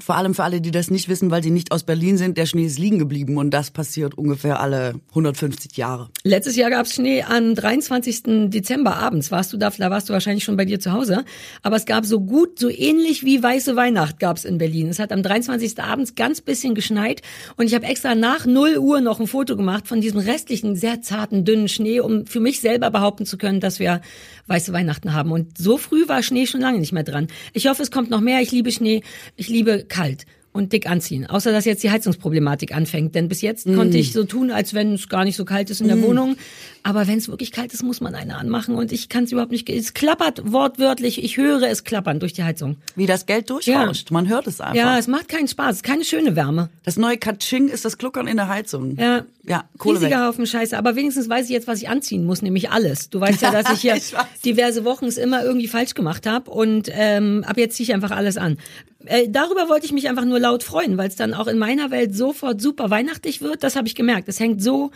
Vor allem für alle, die das nicht wissen, weil sie nicht aus Berlin sind, der Schnee ist liegen geblieben und das passiert ungefähr alle 150 Jahre. Letztes Jahr gab es Schnee am 23. Dezember abends. Warst du da? Da warst du wahrscheinlich schon bei dir zu Hause. Aber es gab so gut, so ähnlich wie Weiße Weihnacht gab es in Berlin. Es hat am 23. abends ganz bisschen geschneit und ich habe extra nach 0 Uhr noch ein Foto gemacht von diesem restlichen, sehr zarten, dünnen Schnee, um für mich selber behaupten zu können, dass wir Weiße Weihnachten haben. Und so früh war Schnee schon lange nicht mehr dran. Ich hoffe, es kommt noch mehr. Ich liebe Schnee. Ich liebe kalt und dick anziehen. Außer dass jetzt die Heizungsproblematik anfängt. Denn bis jetzt mm. konnte ich so tun, als wenn es gar nicht so kalt ist in der mm. Wohnung. Aber wenn es wirklich kalt ist, muss man eine anmachen. Und ich kann es überhaupt nicht. Es klappert wortwörtlich. Ich höre es klappern durch die Heizung. Wie das Geld durchrauscht. Ja. Man hört es einfach. Ja, es macht keinen Spaß. Keine schöne Wärme. Das neue Katsching ist das Gluckern in der Heizung. Ja. Ja, Kohle Riesiger. Haufen Scheiße. Aber wenigstens weiß ich jetzt, was ich anziehen muss, nämlich alles. Du weißt ja, [LAUGHS] dass ich hier ich diverse Wochen es immer irgendwie falsch gemacht habe. Und ähm, ab jetzt ziehe ich einfach alles an. Äh, darüber wollte ich mich einfach nur laut freuen, weil es dann auch in meiner Welt sofort super weihnachtlich wird. Das habe ich gemerkt. Es hängt so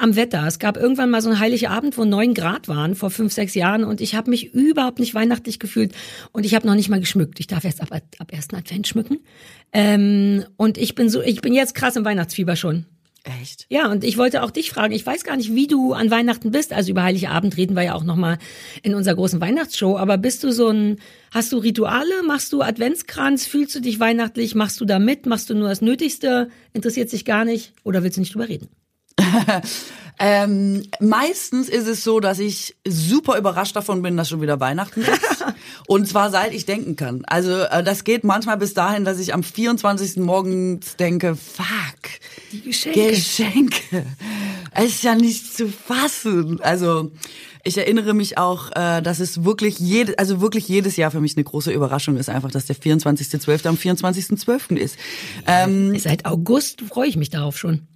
am Wetter. Es gab irgendwann mal so einen heiligen Abend, wo neun Grad waren vor fünf, sechs Jahren und ich habe mich überhaupt nicht weihnachtlich gefühlt und ich habe noch nicht mal geschmückt. Ich darf jetzt ab, ab ersten Advent schmücken. Ähm, und ich bin so, ich bin jetzt krass im Weihnachtsfieber schon. Echt? Ja, und ich wollte auch dich fragen, ich weiß gar nicht, wie du an Weihnachten bist. Also über Heiligabend reden wir ja auch nochmal in unserer großen Weihnachtsshow. Aber bist du so ein, hast du Rituale? Machst du Adventskranz? Fühlst du dich weihnachtlich? Machst du da mit? Machst du nur das Nötigste? Interessiert sich gar nicht? Oder willst du nicht drüber reden? [LAUGHS] ähm, meistens ist es so, dass ich super überrascht davon bin, dass schon wieder Weihnachten ist. [LAUGHS] Und zwar seit ich denken kann. Also äh, das geht manchmal bis dahin, dass ich am 24. morgens denke, fuck, die Geschenke. Geschenke. Es ist ja nicht zu fassen. Also ich erinnere mich auch, äh, dass es wirklich jede, also wirklich jedes Jahr für mich eine große Überraschung ist, einfach, dass der 24.12. am 24.12. ist. Ähm, Seit August freue ich mich darauf schon.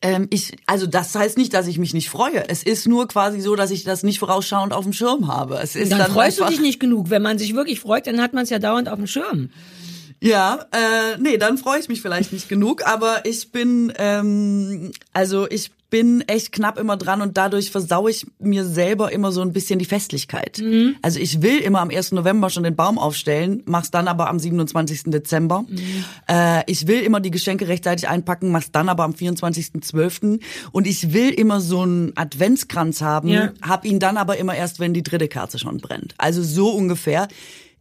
Ähm, ich, also das heißt nicht, dass ich mich nicht freue. Es ist nur quasi so, dass ich das nicht vorausschauend auf dem Schirm habe. Es ist dann, dann freust du dich nicht genug. Wenn man sich wirklich freut, dann hat man es ja dauernd auf dem Schirm. Ja, äh, nee, dann freue ich mich vielleicht nicht genug, aber ich bin, ähm, also ich bin echt knapp immer dran und dadurch versaue ich mir selber immer so ein bisschen die Festlichkeit. Mhm. Also ich will immer am 1. November schon den Baum aufstellen, mach's dann aber am 27. Dezember. Mhm. Äh, ich will immer die Geschenke rechtzeitig einpacken, mach's dann aber am 24.12. Und ich will immer so einen Adventskranz haben, ja. hab ihn dann aber immer erst, wenn die dritte Kerze schon brennt. Also so ungefähr.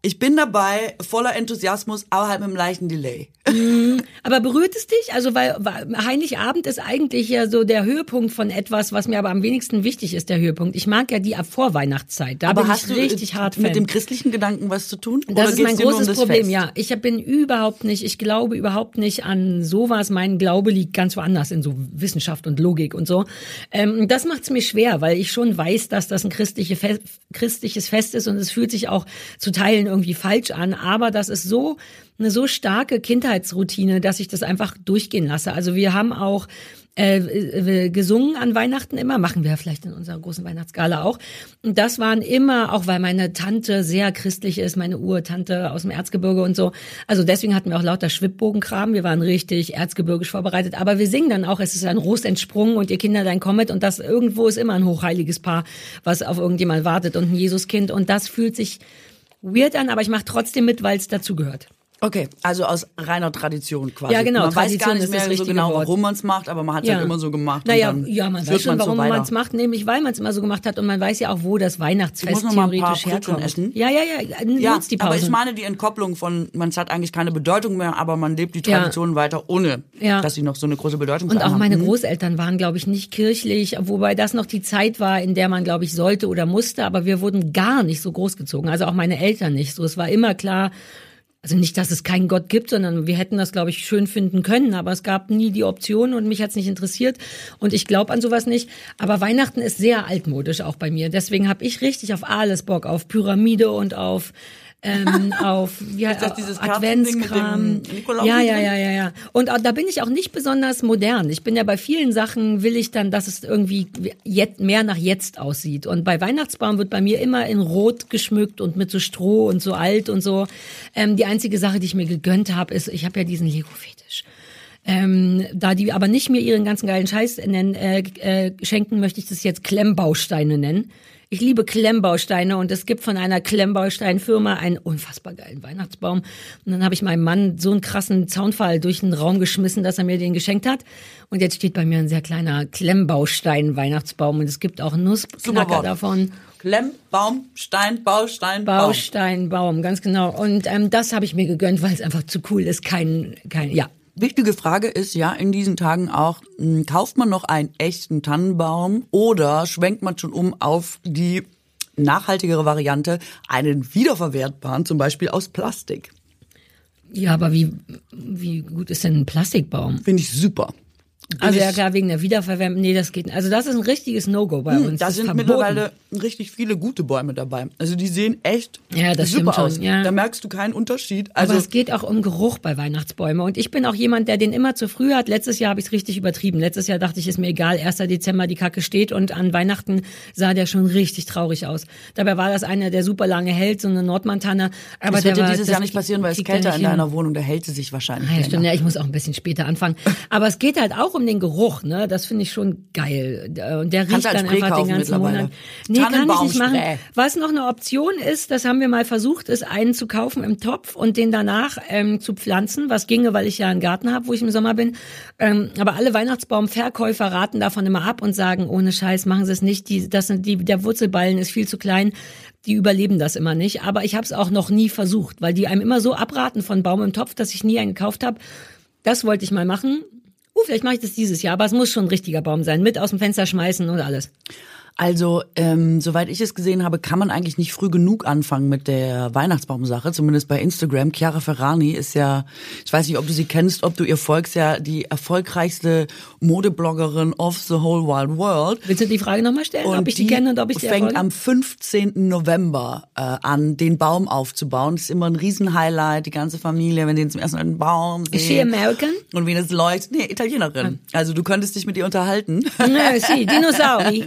Ich bin dabei, voller Enthusiasmus, aber halt mit einem leichten Delay. Mhm. Aber berührt es dich? Also, weil, weil Heiligabend ist eigentlich ja so der Höhepunkt von etwas, was mir aber am wenigsten wichtig ist, der Höhepunkt. Ich mag ja die Vorweihnachtszeit. Da aber bin hast ich richtig du hart mit Fan. dem christlichen Gedanken was zu tun? Das ist mein großes um Problem, Fest? ja. Ich bin überhaupt nicht, ich glaube überhaupt nicht an sowas. Mein Glaube liegt ganz woanders in so Wissenschaft und Logik und so. Ähm, das macht es mir schwer, weil ich schon weiß, dass das ein christliche Fest, christliches Fest ist und es fühlt sich auch zu Teilen irgendwie falsch an. Aber das ist so eine so starke Kindheitsroutine, dass ich das einfach durchgehen lasse. Also wir haben auch äh, äh, gesungen an Weihnachten immer, machen wir vielleicht in unserer großen Weihnachtsgala auch. Und das waren immer, auch weil meine Tante sehr christlich ist, meine Urtante aus dem Erzgebirge und so. Also deswegen hatten wir auch lauter Schwibbogenkram. Wir waren richtig erzgebirgisch vorbereitet. Aber wir singen dann auch, es ist ein Rost entsprungen und ihr Kinder dein Kommet und das irgendwo ist immer ein hochheiliges Paar, was auf irgendjemand wartet und ein Jesuskind. Und das fühlt sich weird an, aber ich mache trotzdem mit, weil es dazugehört. Okay, also aus reiner Tradition quasi. Ja, genau. Man Tradition weiß gar nicht mehr so genau, Wort. warum man es macht, aber man hat es Ja. halt immer so gemacht. Naja, ja, man weiß schon, man's so warum man es macht, nämlich weil man es immer so gemacht hat und man weiß ja auch, wo das Weihnachtsfest Ich muss noch mal ein paar theoretisch herkommt. essen. Ja, ja, ja, Ja, nutzt die aber Pause. ich meine die Entkopplung von, man hat eigentlich keine Bedeutung mehr, aber man lebt die Tradition weiter, ohne Ja. dass sie noch so eine große Bedeutung Und auch einen meine haben. Großeltern waren, glaube ich, nicht kirchlich, wobei das noch die Zeit war, in der man, glaube ich, sollte oder musste, aber wir wurden gar nicht so großgezogen. Also auch meine Eltern nicht so. Es war immer klar, also nicht, dass es keinen Gott gibt, sondern wir hätten das, glaube ich, schön finden können, aber es gab nie die Option und mich hat es nicht interessiert und ich glaube an sowas nicht. Aber Weihnachten ist sehr altmodisch auch bei mir. Deswegen habe ich richtig auf alles Bock, auf Pyramide und auf ähm, auf [LAUGHS] ja, Ist das dieses Adventskram. Ja, ja, ja, ja, ja. Und da bin ich auch nicht besonders modern. Ich bin ja bei vielen Sachen will ich dann, dass es irgendwie jetzt mehr nach jetzt aussieht. Und bei Weihnachtsbaum wird bei mir immer in Rot geschmückt und mit so Stroh und so alt und so. Ähm, die einzige Sache, die ich mir gegönnt habe, ist, ich habe ja diesen Lego-Fetisch. Ähm, da die aber nicht mir ihren ganzen geilen Scheiß nennen, äh, äh, schenken, möchte ich das jetzt Klemmbausteine nennen. Ich liebe Klemmbausteine und es gibt von einer Klemmbausteinfirma einen unfassbar geilen Weihnachtsbaum. Und dann habe ich meinem Mann so einen krassen Zaunfall durch den Raum geschmissen, dass er mir den geschenkt hat. Und jetzt steht bei mir ein sehr kleiner Klemmbaustein-Weihnachtsbaum und es gibt auch Nussknacker davon. Klemmbaum, Stein, Baustein, Baum. Baustein, Baum, ganz genau. Und ähm, das habe ich mir gegönnt, weil es einfach zu cool ist. Kein, kein, ja, Wichtige Frage ist ja in diesen Tagen auch, mh, kauft man noch einen echten Tannenbaum oder schwenkt man schon um auf die nachhaltigere Variante, einen wiederverwertbaren, zum Beispiel aus Plastik? Ja, aber wie, wie gut ist denn ein Plastikbaum? Finde ich super. Also ja klar, wegen der Wiederverwendung. Nee, das geht nicht. Also das ist ein richtiges No-Go bei uns. Hm, Da sind verboten. mittlerweile richtig viele gute Bäume dabei. Also die sehen echt Ja, das super stimmt schon, aus. ja. Da merkst du keinen Unterschied. Also aber es geht auch um Geruch bei Weihnachtsbäumen. Und ich bin auch jemand, der den immer zu früh hat. Letztes Jahr habe ich es richtig übertrieben. Letztes Jahr dachte ich, ist mir egal, 1. Dezember, die Kacke steht. Und an Weihnachten sah der schon richtig traurig aus. Dabei war das einer, der super lange hält, so eine Nordmantanne. Aber das wird dieses Jahr nicht passieren, weil es er kälter in deiner Wohnung, da hält sie sich wahrscheinlich Ah, ja, stimmt. Ja, ich muss auch ein bisschen später anfangen. Aber es geht halt auch um den Geruch, ne? Das finde ich schon geil. Und der riecht Kannst dann Spray einfach den ganzen. Monat. Nee, kann ich nicht machen. Was noch eine Option ist, das haben wir mal versucht, ist einen zu kaufen im Topf und den danach ähm, zu pflanzen, was ginge, weil ich ja einen Garten habe, wo ich im Sommer bin. Ähm, aber alle Weihnachtsbaumverkäufer raten davon immer ab und sagen, ohne Scheiß, machen Sie es nicht. Die, das sind die, der Wurzelballen ist viel zu klein. Die überleben das immer nicht. Aber ich habe es auch noch nie versucht, weil die einem immer so abraten von Baum im Topf, dass ich nie einen gekauft habe. Das wollte ich mal machen. Uh, vielleicht mache ich das dieses Jahr, aber es muss schon ein richtiger Baum sein. Mit aus dem Fenster schmeißen und alles. Also, ähm, soweit ich es gesehen habe, kann man eigentlich nicht früh genug anfangen mit der Weihnachtsbaumsache, zumindest bei Instagram. Chiara Ferrani ist ja, ich weiß nicht, ob du sie kennst, ob du ihr folgst, ja die erfolgreichste Modebloggerin of the whole wide world. Willst du die Frage nochmal stellen, ob ich die, kenne und ob ich die fängt erfolge? am 15. November äh, an, den Baum aufzubauen. Das ist immer ein Riesenhighlight, die ganze Familie, wenn die zum ersten Mal den Baum sehen. Is she American? Und wie das leuchtet. Nee, Italienerin. Also du könntest dich mit ihr unterhalten. Nö, sie, [LAUGHS] Dinosauri.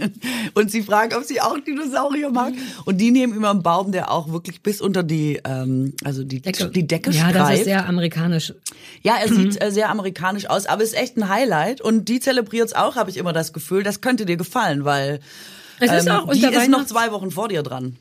Und sie fragt, ob sie auch Dinosaurier mag. Und die nehmen immer einen Baum, der auch wirklich bis unter die, ähm, also die Decke, die Decke Ja, streift. das ist sehr amerikanisch. Ja, er sieht äh, sehr amerikanisch aus, aber ist echt ein Highlight. Und die zelebriert's auch, habe ich immer das Gefühl. Das könnte dir gefallen, weil Es ist ähm, auch die unter ist noch zwei Wochen vor dir dran.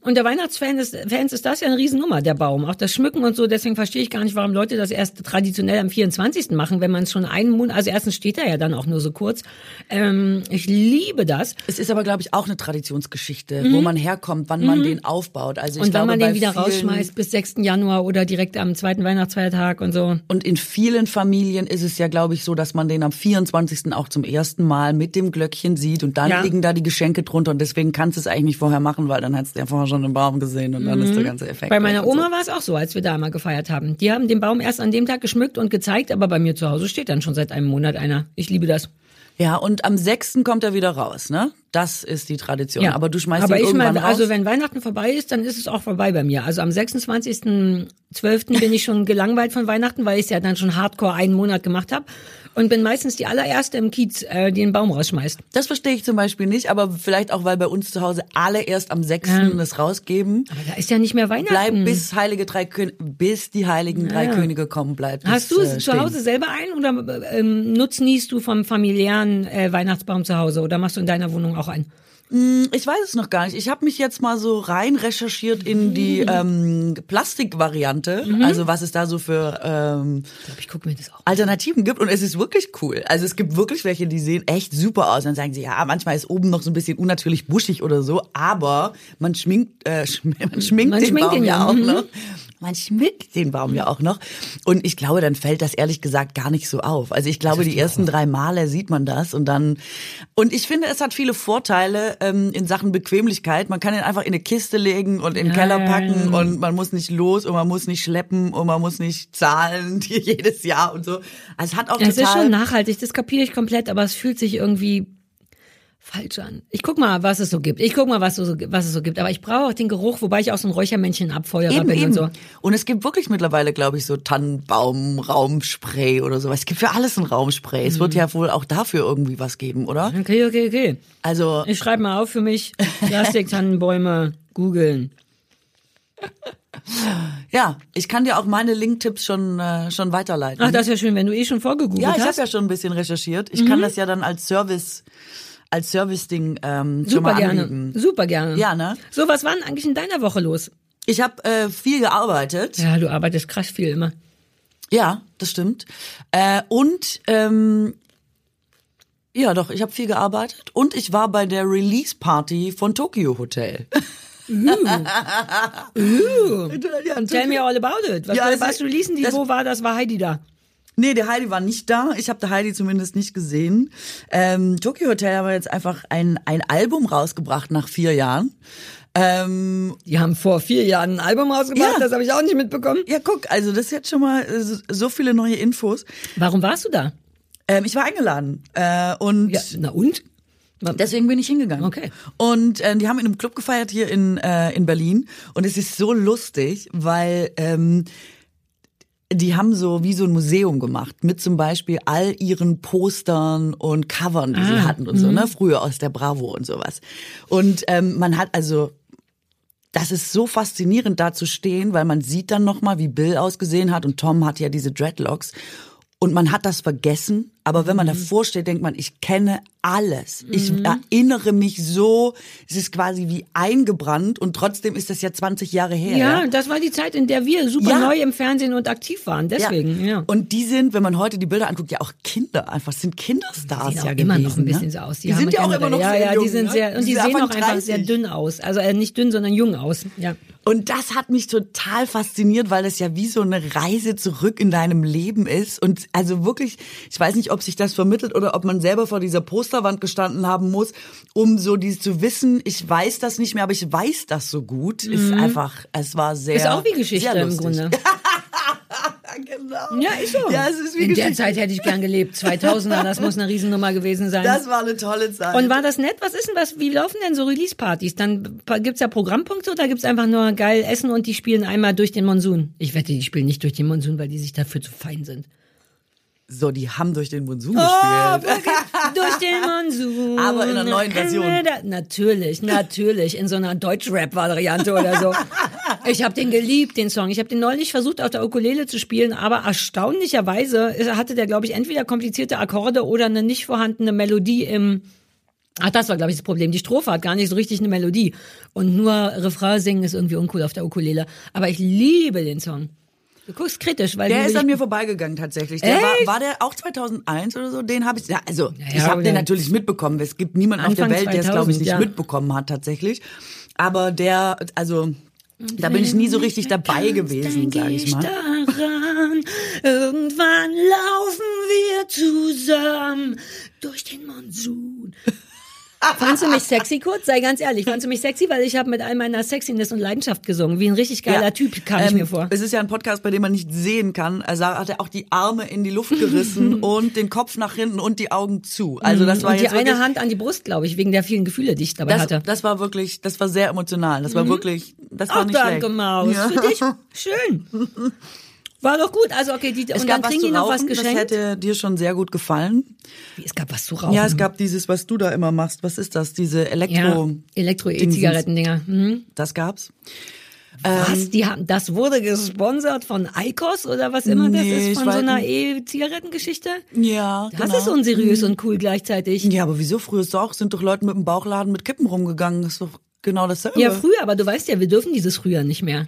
Unter Weihnachtsfans ist, Fans ist das ja eine Riesennummer, der Baum. Auch das Schmücken und so. Deswegen verstehe ich gar nicht, warum Leute das erst traditionell am 24. machen, wenn man es schon einen Monat, also erstens steht er ja dann auch nur so kurz. Ähm, ich liebe das. Es ist aber, glaube ich, auch eine Traditionsgeschichte, wo man herkommt, wann man den aufbaut. Also ich Mhm. Und wenn glaube, man bei den wieder rausschmeißt bis 6. Januar oder direkt am zweiten Weihnachtsfeiertag und so. Und in vielen Familien ist es ja, glaube ich, so, dass man den am 24. auch zum ersten Mal mit dem Glöckchen sieht und dann Ja. liegen da die Geschenke drunter und deswegen kannst du es eigentlich nicht vorher machen, weil dann hättest du ja vorher schon den Baum gesehen und dann ist der ganze Effekt. Mhm. Bei meiner Oma war es auch so, als wir da mal gefeiert haben. Die haben den Baum erst an dem Tag geschmückt und gezeigt, aber bei mir zu Hause steht dann schon seit einem Monat einer. Ich liebe das. So. Ja, und am 6. kommt er wieder raus, ne? Das ist die Tradition. Aber du schmeißt aber ihn ich irgendwann meine, raus. also wenn Weihnachten vorbei ist, dann ist es auch vorbei bei mir. Also am 26.12. bin ich schon gelangweilt von Weihnachten, weil ich es ja dann schon hardcore einen Monat gemacht habe und bin meistens die allererste im Kiez, äh, die den Baum rausschmeißt. das verstehe ich zum Beispiel nicht, aber vielleicht auch, weil bei uns zu Hause alle erst am 6. es rausgeben. Aber da ist ja nicht mehr Weihnachten. Bleib bis heilige drei Kön bis die heiligen drei Könige kommen, bleibt Hast du äh, zu. Hause selber ein oder ähm, nutznießt du vom familiären äh, Weihnachtsbaum zu Hause oder machst du in deiner Wohnung auch einen? Ich weiß es noch gar nicht. Ich habe mich jetzt mal so rein recherchiert in die ähm, Plastikvariante, also was es da so für ähm, Ich glaube, ich gucke mir das auch. Alternativen gibt und es ist wirklich cool. Also es gibt wirklich welche, die sehen echt super aus. Dann sagen sie, ja, manchmal ist oben noch so ein bisschen unnatürlich buschig oder so, aber man schminkt, äh, [LAUGHS] man schminkt Man den schminkt Baum ihn ja auch mhm. noch. Man schminkt den Baum ja auch noch. Und ich glaube, dann fällt das ehrlich gesagt gar nicht so auf. Also ich glaube, die ersten drei Male sieht man das und dann, und ich finde, es hat viele Vorteile ähm, in Sachen Bequemlichkeit. Man kann ihn einfach in eine Kiste legen und in den Keller packen und man muss nicht los und man muss nicht schleppen und man muss nicht zahlen [LAUGHS] jedes Jahr und so. Also es hat auch Es ist schon nachhaltig, das kapiere ich komplett, aber es fühlt sich irgendwie falsch an. Ich guck mal, was es so gibt. Ich guck mal, was, so, was es so gibt. Aber ich brauche auch den Geruch, wobei ich auch so ein Räuchermännchen abfeuerer Eben, bin eben. und so. Und es gibt wirklich mittlerweile, glaube ich, so Tannenbaum, Raumspray oder sowas. Es gibt für alles ein Raumspray. Es wird Mhm. ja wohl auch dafür irgendwie was geben, oder? Okay, okay, okay. Also, Ich schreibe mal auf für mich. Plastiktannenbäume [LAUGHS] googeln. ja, ich kann dir auch meine Link-Tipps schon, äh, schon weiterleiten. Ach, das ist ja schön, wenn du eh schon vorgegoogelt ja, ich habe hast. Mhm. ja schon ein bisschen recherchiert. Ich kann das ja dann als Service als Service-Ding ähm, Super gerne. anbieten. Super gerne. Ja, ne? So, was war denn eigentlich in deiner Woche los? Ich habe äh, viel gearbeitet. Ja, du arbeitest krass viel immer. Ja, das stimmt. Äh, und ähm, ja, doch, ich habe viel gearbeitet und ich war bei der Release-Party von Tokyo Hotel. Uh, [LAUGHS] ja, tell me all about it. Was, Ja, was also, releasen die? das- Wo war das? War Heidi da? Nee, der Heidi war nicht da. Ich habe der Heidi zumindest nicht gesehen. Ähm, Tokyo Hotel haben jetzt einfach ein, ein Album rausgebracht nach vier Jahren. Ähm, Die haben vor vier Jahren ein Album rausgebracht, Ja. das habe ich auch nicht mitbekommen. ja, guck, also das ist jetzt schon mal äh, so- so viele neue Infos. Warum warst du da? Ähm, ich war eingeladen äh, und Ja, na und? Deswegen bin ich hingegangen. Okay. Und äh, die haben in einem Club gefeiert hier in, äh, in Berlin. Und es ist so lustig, weil ähm, die haben so wie so ein Museum gemacht mit zum Beispiel all ihren Postern und Covern, die sie hatten und so, ne? Früher aus der Bravo und sowas. Und ähm, man hat also das ist so faszinierend da zu stehen, weil man sieht dann noch mal, wie Bill ausgesehen hat und Tom hat ja diese Dreadlocks und man hat das vergessen, aber wenn man davor steht, denkt man, ich kenne alles. Ich erinnere mich so, es ist quasi wie eingebrannt und trotzdem ist das ja 20 Jahre her. Ja, das war die Zeit, in der wir super Ja. neu im Fernsehen und aktiv waren. Deswegen, ja. Und die sind, wenn man heute die Bilder anguckt, ja auch Kinder einfach, sind Kinderstars sehen ja auch immer gewesen. noch ein bisschen ne? so aus. Die, haben sind ja auch immer noch ja, sehr ja, jung. die sind ne? sehr, und die, sind sehen auch einfach sehr 30. dünn aus. Also äh, nicht dünn, sondern jung aus. Ja. Und das hat mich total fasziniert, weil das ja wie so eine Reise zurück in deinem Leben ist. Und also wirklich, ich weiß nicht, ob sich das vermittelt oder ob man selber vor dieser Posterwand gestanden haben muss, um so dieses zu wissen, ich weiß das nicht mehr, aber ich weiß das so gut, ist einfach, es war sehr Mhm. Ist auch wie Geschichte im. Grunde. [LAUGHS] [LAUGHS] genau. Ja, ist so. Ja, es ist wie In der. Zeit hätte ich gern gelebt. 2000er, das muss eine Riesennummer gewesen sein. Das war eine tolle Zeit. und war das nett? Was ist denn was? Wie laufen denn so Release-Partys? Dann gibt's da Programmpunkte oder gibt's einfach nur geil Essen und die spielen einmal durch den Monsun? Ich wette, die spielen nicht durch den Monsun, weil die sich dafür zu fein sind. so, die haben durch den Monsun Oh, gespielt. durch den [LAUGHS] Monsun. Aber in einer neuen Version. Natürlich, natürlich. In so einer Deutsch-Rap-Variante oder so. [LAUGHS] Ich habe den geliebt, den Song. Ich habe den neulich versucht, auf der Ukulele zu spielen, aber erstaunlicherweise hatte der, glaube ich, entweder komplizierte Akkorde oder eine nicht vorhandene Melodie im Ach, das war, glaube ich, das Problem. Die Strophe hat gar nicht so richtig eine Melodie. Und nur Refrain singen ist irgendwie uncool auf der Ukulele. Aber ich liebe den Song. Du guckst kritisch, weil Der ist an mir vorbeigegangen tatsächlich. Der war, war der auch 2001 oder so? Den habe ich. Ja, also Ja, ich habe den natürlich mitbekommen. Es gibt niemanden auf Anfang der Welt, der es glaube ich 2000, nicht ja. mitbekommen hat tatsächlich. Aber der, also da bin ich nie so richtig dabei gewesen, sage ich mal. Daran. Irgendwann laufen wir zusammen durch den Monsun. Fandst du mich sexy kurz? Sei ganz ehrlich, fandst du mich sexy? Weil ich habe mit all meiner Sexiness und Leidenschaft gesungen. Wie ein richtig geiler Ja. Typ kam ich Ähm, mir vor. Es ist ja ein Podcast, bei dem man nicht sehen kann. Also hat er auch die Arme in die Luft gerissen [LAUGHS] und den Kopf nach hinten und die Augen zu. Also das war und die jetzt eine wirklich, Hand an die Brust, glaube ich, wegen der vielen Gefühle, die ich dabei das, hatte. das war wirklich, das war sehr emotional. Das war wirklich, das war Ach, nicht danke, schlecht. Maus. Ja. Für dich. Schön. [LAUGHS] War doch gut. Also, okay, die, Es und dann kriegen die noch was rauchen, das geschenkt. hätte dir schon sehr gut gefallen. Es gab was zu rauchen. Ja, es gab dieses, was du da immer machst. Was ist das? Diese ja, Elektro. Elektro-E-Zigarettendinger. Mhm. Das gab's. Was? Die haben, das wurde gesponsert von Icos oder was immer das Nee, ist, ich von so einer. E-Zigarettengeschichte? Ja, Das genau. ist unseriös und cool gleichzeitig. Ja, aber wieso? Früher ist auch, sind doch Leute mit dem Bauchladen mit Kippen rumgegangen. Das ist doch genau dasselbe. Ja, früher, aber du weißt ja, wir dürfen dieses früher nicht mehr.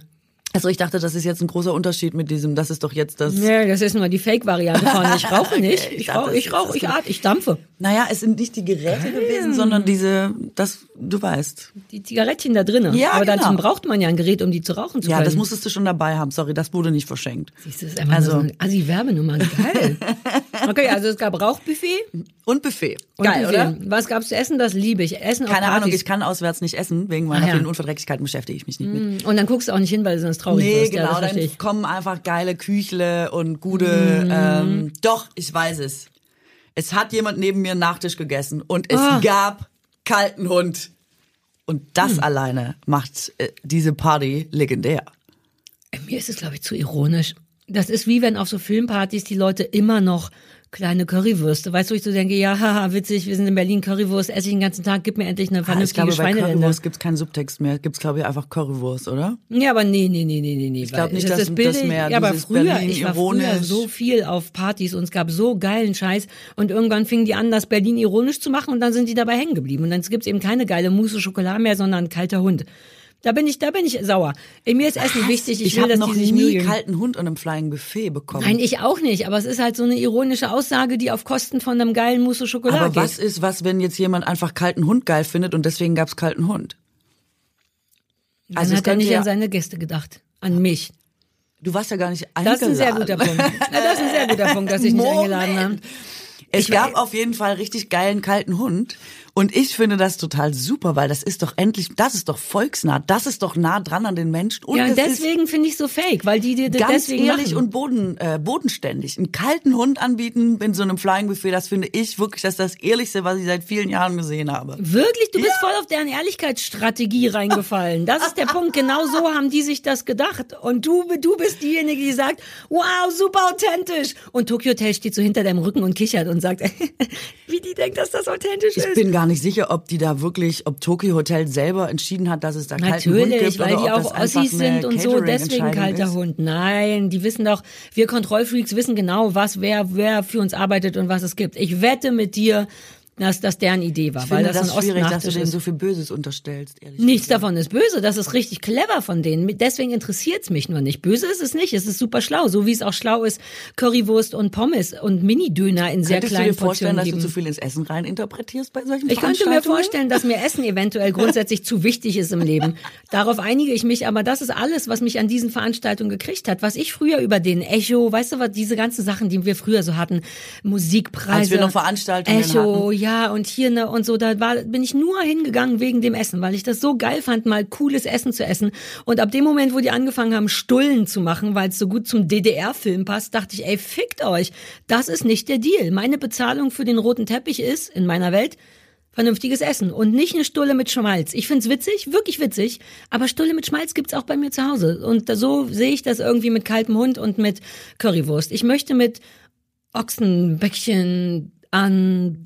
Also ich dachte, das ist jetzt ein großer Unterschied mit diesem, das ist doch jetzt das. Nee, das ist nur die Fake-Variante von ich [LAUGHS] rauche nicht, ich rauche, ich rauche, ich atme, ich dampfe. Naja, es sind nicht die Geräte gewesen, sondern diese, das, du weißt. Die Zigarettchen da drinnen. Ja, aber dazu genau. braucht man ja ein Gerät, um die zu rauchen zu Ja, können. das musstest du schon dabei haben. Sorry, das wurde nicht verschenkt. Siehst du, das ist einfach Also- also, so eine Assi-Werbenummer. Geil. [LAUGHS] okay, also es gab Rauchbuffet. Und Buffet. Und Geil, Buffet. oder? Was gab's zu essen? Das liebe ich. Essen auf Keine Partys. Ahnung, ich kann auswärts nicht essen. Wegen meiner Ah, ja. vielen Unverträglichkeiten beschäftige ich mich nicht mit. Und dann guckst du auch nicht hin, weil du sonst traurig Nee, wirst. ja, genau, verstehe dann ich. kommen einfach geile Küchle und gute, Mhm. ähm, doch, ich weiß es. Es hat jemand neben mir einen Nachtisch gegessen und es Ah. gab kalten Hund. Und das Hm. alleine macht äh, diese Party legendär. Mir ist es, glaube ich, zu ironisch. Das ist wie wenn auf so Filmpartys die Leute immer noch kleine Currywürste. Weißt du, ich so denke, ja, haha, witzig, wir sind in Berlin, Currywurst, esse ich den ganzen Tag, gib mir endlich eine Ah, ich vernünftige glaube, bei. Currywurst gibt's keinen Subtext mehr. Gibt's glaube ich einfach Currywurst, oder? Ja, aber nee, nee, nee, nee, nee, nee. Ich glaub nicht, dass- dass mehr Ja, aber früher, Berlin ich war früher so viel auf Partys und es gab so geilen Scheiß und irgendwann fingen die an, das Berlin ironisch zu machen und dann sind die dabei hängen geblieben und dann gibt's eben keine geile Mousse Schokolade mehr, sondern ein kalter Hund. Da bin ich, da bin ich sauer. In mir ist Essen wichtig. Ich, Ich, will, habe dass noch die sich nie Mühe geben. kalten Hund und einem Flying Buffet bekommen. Nein, ich auch nicht. Aber es ist halt so eine ironische Aussage, die auf Kosten von einem geilen Mousse Schokolade Aber geht. was ist, was, wenn jetzt jemand einfach kalten Hund geil findet und deswegen gab's kalten Hund? Dann Also hat er nicht ja- an seine Gäste gedacht. An mich. Du warst ja gar nicht Das eingeladen. ist ein sehr guter Punkt. Na, das ist ein sehr guter Punkt, dass ich nicht [LAUGHS] Moment. eingeladen habe. Es Ich gab auf jeden Fall richtig geilen kalten Hund. Und ich finde das total super, weil das ist doch endlich, das ist doch volksnah, das ist doch nah dran an den Menschen. Und Ja, und deswegen finde ich so fake, weil die dir ganz deswegen ehrlich machen. und boden, äh, bodenständig. Einen kalten Hund anbieten in so einem Flying Buffet, das finde ich wirklich, das ist das Ehrlichste, was ich seit vielen Jahren gesehen habe. Wirklich, du bist voll auf deren Ehrlichkeitsstrategie reingefallen. Das ist der [LAUGHS] Punkt. Genau so haben die sich das gedacht. Und du, du bist diejenige, die sagt, wow, super authentisch. Und Tokyo Hotel steht so hinter deinem Rücken und kichert und sagt, [LAUGHS] wie die denkt, dass das authentisch Ich ist. Bin gar nicht sicher, ob die da wirklich, ob Tokyo Hotel selber entschieden hat, dass es da kalten Hund Natürlich, gibt weil oder die auch Ossis sind und so, deswegen kalter ist. Hund. Nein, die wissen doch, wir Kontrollfreaks wissen genau, was wer wer für uns arbeitet und was es gibt. Ich wette mit dir, dass das deren Idee war, Ich weil finde das, das ein schwierig, dass du denen so viel Böses unterstellst, ehrlich Nichts gesagt. davon ist böse, das ist richtig clever von denen. Deswegen interessiert's mich nur nicht. Böse ist es nicht, es ist super schlau, so wie es auch schlau ist, Currywurst und Pommes und Mini-Döner in sehr Könntest du kleinen dir vorstellen, Portionen dass du zu viel ins Essen rein interpretierst bei solchen Ich könnte mir vorstellen, dass mir Essen eventuell [LAUGHS] grundsätzlich zu wichtig ist im Leben. Darauf einige ich mich, aber das ist alles, was mich an diesen Veranstaltungen gekriegt hat. Was ich früher über den Echo, weißt du was, diese ganzen Sachen, die wir früher so hatten, Musikpreise. Als wir noch Veranstaltungen Echo, ja, und hier ne und so, da war, bin ich nur hingegangen wegen dem Essen, weil ich das so geil fand, mal cooles Essen zu essen. Und ab dem Moment, wo die angefangen haben, Stullen zu machen, weil es so gut zum DDR-Film passt, dachte ich, ey, fickt euch. Das ist nicht der Deal. Meine Bezahlung für den roten Teppich ist, in meiner Welt, vernünftiges Essen und nicht eine Stulle mit Schmalz. Ich find's witzig, wirklich witzig, aber Stulle mit Schmalz gibt's auch bei mir zu Hause. Und so sehe ich das irgendwie mit kaltem Hund und mit Currywurst. Ich möchte mit Ochsenbäckchen an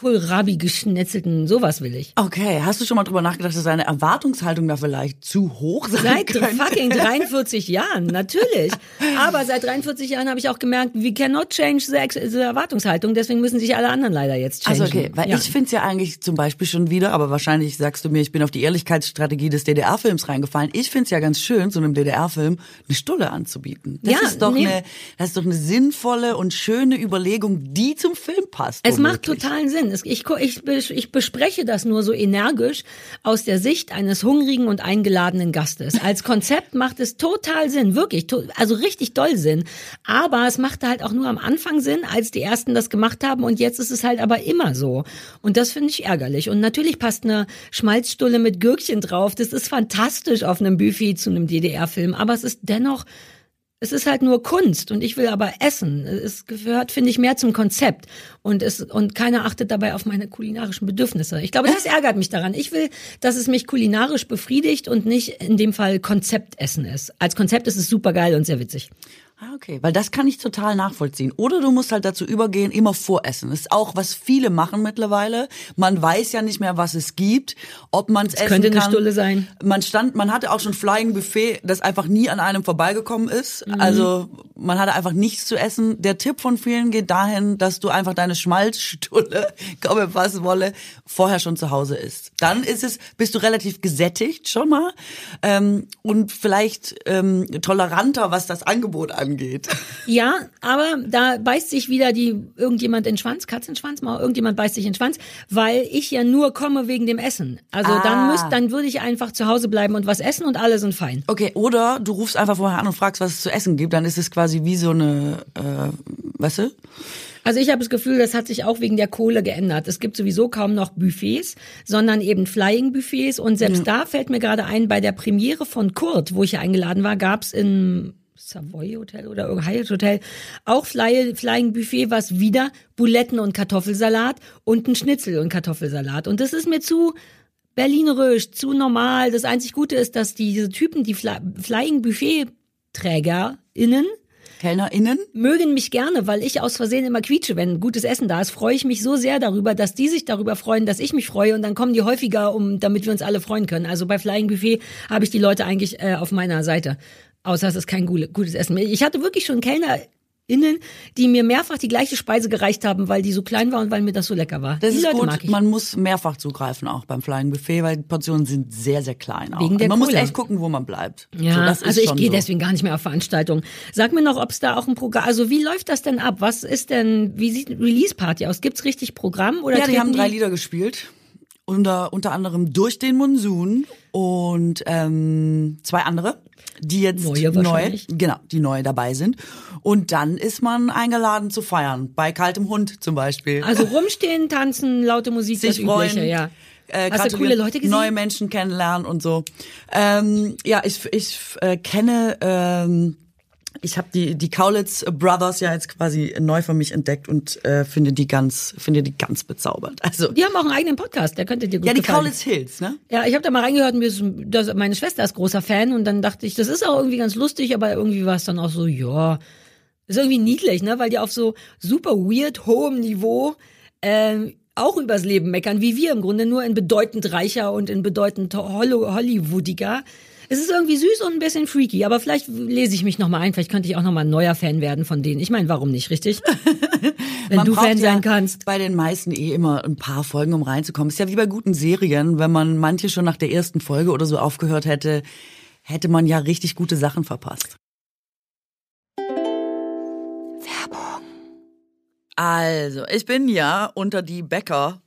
Kohlrabi geschnetzelten, sowas will ich. Okay, hast du schon mal drüber nachgedacht, dass deine Erwartungshaltung da vielleicht zu hoch sein Seit könnte? fucking [LAUGHS] 43 Jahren, natürlich. Aber seit 43 Jahren habe ich auch gemerkt, we cannot change the, the Erwartungshaltung, deswegen müssen sich alle anderen leider jetzt changen. Also okay, weil ja. ich find's ja eigentlich zum Beispiel schon wieder, aber wahrscheinlich sagst du mir, ich bin auf die Ehrlichkeitsstrategie des DDR-Films reingefallen. Ich find's ja ganz schön, so einem DDR-Film eine Stulle anzubieten. Das Ja, ist doch nee. eine, das ist doch eine sinnvolle und schöne Überlegung, die zum Film passt. Es macht womöglich. totalen Sinn. Es- Ich, ich, ich bespreche das nur so energisch aus der Sicht eines hungrigen und eingeladenen Gastes. Als Konzept macht es total Sinn, wirklich, also richtig doll Sinn. Aber es machte halt auch nur am Anfang Sinn, als die ersten das gemacht haben und jetzt ist es halt aber immer so. Und das finde ich ärgerlich. Und natürlich passt eine Schmalzstulle mit Gürkchen drauf. Das ist fantastisch auf einem Buffet zu einem DDR-Film. Aber es ist dennoch es ist halt nur Kunst und ich will aber essen. Es gehört, finde ich, mehr zum Konzept und es und keiner achtet dabei auf meine kulinarischen Bedürfnisse. Ich glaube, das ärgert mich daran. Ich will, dass es mich kulinarisch befriedigt und nicht in dem Fall Konzeptessen ist. Als Konzept ist es super geil und sehr witzig. Ah, okay, weil das kann ich total nachvollziehen. Oder du musst halt dazu übergehen, immer voressen. Das ist auch, was viele machen mittlerweile. Man weiß ja nicht mehr, was es gibt, ob man es essen könnte eine kann. Stulle sein. Man stand, man hatte auch schon Flying Buffet, das einfach nie an einem vorbeigekommen ist. Mhm. Also man hatte einfach nichts zu essen. Der Tipp von vielen geht dahin, dass du einfach deine Schmalzstulle, [LAUGHS] komme was wolle, vorher schon zu Hause isst. Dann ist es, bist du relativ gesättigt schon mal ähm, und vielleicht ähm, toleranter, was das Angebot angeht. [LAUGHS] Ja, aber da beißt sich wieder die irgendjemand in den Schwanz, Katzenschwanz, mal irgendjemand beißt sich in den Schwanz, weil ich ja nur komme wegen dem Essen. Also Ah. dann müsst, dann würde ich einfach zu Hause bleiben und was essen und alle sind fein. Okay, oder du rufst einfach vorher an und fragst, was es zu essen gibt. Dann ist es quasi wie so eine, äh, weißt du? Also ich habe das Gefühl, das hat sich auch wegen der Kohle geändert. Es gibt sowieso kaum noch Buffets, sondern eben Flying-Buffets. Und selbst da fällt mir gerade ein, bei der Premiere von Kurt, wo ich ja eingeladen war, gab's in Savoy Hotel oder Hyatt Hotel auch Fly, Flying Buffet, was wieder Buletten und Kartoffelsalat und ein Schnitzel und Kartoffelsalat. Und das ist mir zu berlinerisch, zu normal. Das einzig Gute ist, dass diese Typen, die Fly, Flying Buffet TrägerInnen, KellnerInnen? mögen mich gerne, weil ich aus Versehen immer quietsche, wenn gutes Essen da ist, freue ich mich so sehr darüber, dass die sich darüber freuen, dass ich mich freue und dann kommen die häufiger, um damit wir uns alle freuen können. Also bei Flying Buffet habe ich die Leute eigentlich äh, auf meiner Seite. Außer es ist kein gute- gutes Essen mehr. Ich hatte wirklich schon KellnerInnen, die mir mehrfach die gleiche Speise gereicht haben, weil die so klein war und weil mir das so lecker war. Das die ist Leute gut. Man muss mehrfach zugreifen auch beim Flying Buffet, weil die Portionen sind sehr, sehr klein. Auch. Wegen der man muss Kohle. echt gucken, wo man bleibt. Ja, so, also ich gehe so. deswegen gar nicht mehr auf Veranstaltungen. Sag mir noch, ob es da auch ein Programm, also wie läuft das denn ab? Was ist denn, wie sieht eine Release-Party aus? Gibt's richtig Programm oder Ja, die haben drei Lieder gespielt. Unter, unter anderem Durch den Monsun und ähm, zwei andere, die jetzt Neue neu, genau, die neu dabei sind. Und dann ist man eingeladen zu feiern, bei kaltem Hund zum Beispiel. Also rumstehen, tanzen, laute Musik, das sich freuen, Übliche, ja. äh, Hast du coole Leute gesehen? neue Menschen kennenlernen und so. Ähm, ja, ich, ich äh, kenne, ähm, ich habe die die Kaulitz Brothers ja jetzt quasi neu für mich entdeckt und äh, finde die ganz finde die ganz bezaubert. Also Die haben auch einen eigenen Podcast, der könnte dir gut ja, die gefallen. Kaulitz Hills, ne? Ja, ich habe da mal reingehört, mir ist, das, meine Schwester ist großer Fan und dann dachte ich, das ist auch irgendwie ganz lustig, aber irgendwie war es dann auch so, ja, ist irgendwie niedlich, ne, weil die auf so super weird hohem Niveau ähm, auch übers Leben meckern, wie wir im Grunde, nur in bedeutend reicher und in bedeutend Hollywoodiger. Es ist irgendwie süß und ein bisschen freaky, aber vielleicht lese ich mich nochmal ein, vielleicht könnte ich auch nochmal ein neuer Fan werden von denen. Ich meine, warum nicht, richtig? [LAUGHS] Wenn Man du Fan ja sein kannst. Bei den meisten eh immer ein paar Folgen, um reinzukommen. Ist ja wie bei guten Serien, wenn man manche schon nach der ersten Folge oder so aufgehört hätte, hätte man ja richtig gute Sachen verpasst. Also, ich bin ja unter die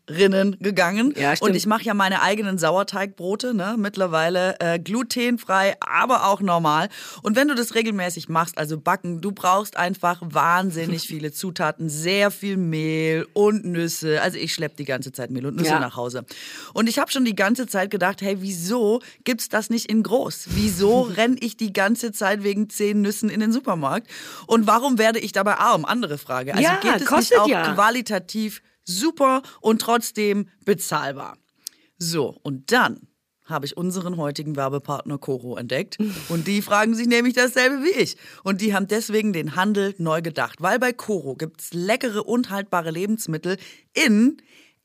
Bäckerinnen gegangen Ja, stimmt. und ich mache ja meine eigenen Sauerteigbrote, ne, mittlerweile äh, glutenfrei, aber auch normal. Und wenn du das regelmäßig machst, also backen, du brauchst einfach wahnsinnig viele [LAUGHS] Zutaten, sehr viel Mehl und Nüsse. Also ich schlepp die ganze Zeit Mehl und Nüsse Ja. nach Hause. Und ich habe schon die ganze Zeit gedacht, hey, wieso gibt's das nicht in groß? Wieso [LAUGHS] renn ich die ganze Zeit wegen zehn Nüssen in den Supermarkt? Und warum werde ich dabei arm? Andere Frage. Also Ja, gibt es nicht auch ja. qualitativ super und trotzdem bezahlbar? So, und dann habe ich unseren heutigen Werbepartner Coro entdeckt. [LAUGHS] Und die fragen sich nämlich dasselbe wie ich. Und die haben deswegen den Handel neu gedacht. Weil bei Coro gibt's leckere und haltbare Lebensmittel in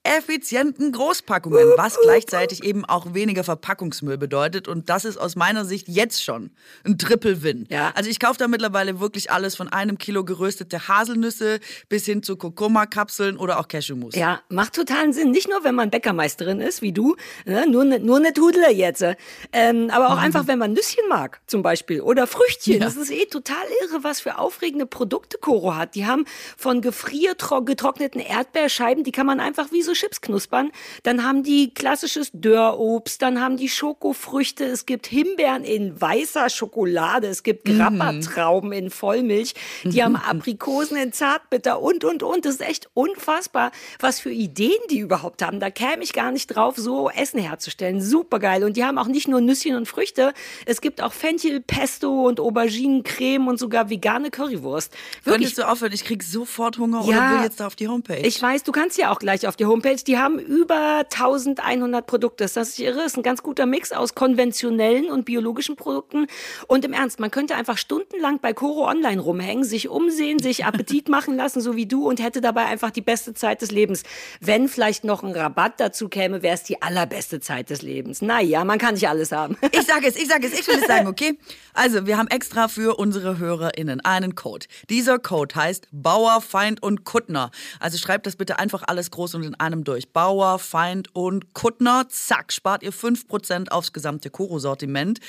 effizienten Großpackungen, was gleichzeitig eben auch weniger Verpackungsmüll bedeutet. Und das ist aus meiner Sicht jetzt schon ein Triple-Win. Ja. Also ich kaufe da mittlerweile wirklich alles von einem Kilo geröstete Haselnüsse bis hin zu Kurkuma-Kapseln oder auch Cashewmus. Ja, macht totalen Sinn. Nicht nur, wenn man Bäckermeisterin ist, wie du, ne? nur ne, nur eine Tudle jetzt. Ähm, aber auch einfach, wenn man Nüsschen mag, zum Beispiel, oder Früchtchen. Ja. Das ist eh total irre, was für aufregende Produkte Coro hat. Die haben von gefriergetrockneten Erdbeerscheiben, die kann man einfach wie so Chips knuspern. Dann haben die klassisches Dörrobst, dann haben die Schokofrüchte, es gibt Himbeeren in weißer Schokolade, es gibt Grappatrauben in Vollmilch, die haben [LAUGHS] Aprikosen in Zartbitter und, und, und. Das ist echt unfassbar, was für Ideen die überhaupt haben. Da käme ich gar nicht drauf, so Essen herzustellen. Supergeil. Und die haben auch nicht nur Nüsschen und Früchte, es gibt auch Fenchel, Pesto und Auberginencreme und sogar vegane Currywurst. Wirklich Könntest du aufhören? Ich krieg sofort Hunger Ja. oder will jetzt da auf die Homepage. ich weiß, du kannst ja auch gleich auf die Homepage. Die haben über 1100 Produkte. Das ist irre. Ist ein ganz guter Mix aus konventionellen und biologischen Produkten. Und im Ernst, man könnte einfach stundenlang bei Coro Online rumhängen, sich umsehen, sich Appetit machen lassen, so wie du, und hätte dabei einfach die beste Zeit des Lebens. Wenn vielleicht noch ein Rabatt dazu käme, wäre es die allerbeste Zeit des Lebens. Naja, man kann nicht alles haben. Ich sage es, ich sage es, ich will es sagen, okay? Also, wir haben extra für unsere HörerInnen einen Code. Dieser Code heißt Bauer, Feind und Kuttner. Also schreibt das bitte einfach alles groß und in einem durch. Bauer, Feind und Kuttner. Zack, spart ihr 5% aufs gesamte Koro-Sortiment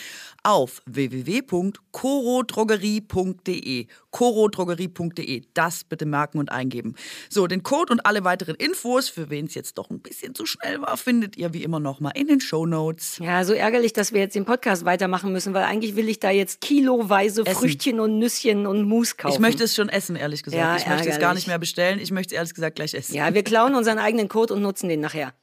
auf www.korodrogerie.de. korodrogerie.de. Das bitte merken und eingeben. So, den Code und alle weiteren Infos, für wen es jetzt doch ein bisschen zu schnell war, findet ihr wie immer nochmal in den Shownotes. Ja, so ärgerlich, dass wir jetzt den Podcast weitermachen müssen, weil eigentlich will ich da jetzt kiloweise Essen. Früchtchen und Nüsschen und Mousse kaufen. Ich möchte es schon essen, ehrlich gesagt. Ja, ich möchte es gar nicht mehr bestellen. Ich möchte es ehrlich gesagt gleich essen. Ja, wir klauen unseren eigenen Code und nutzen den nachher.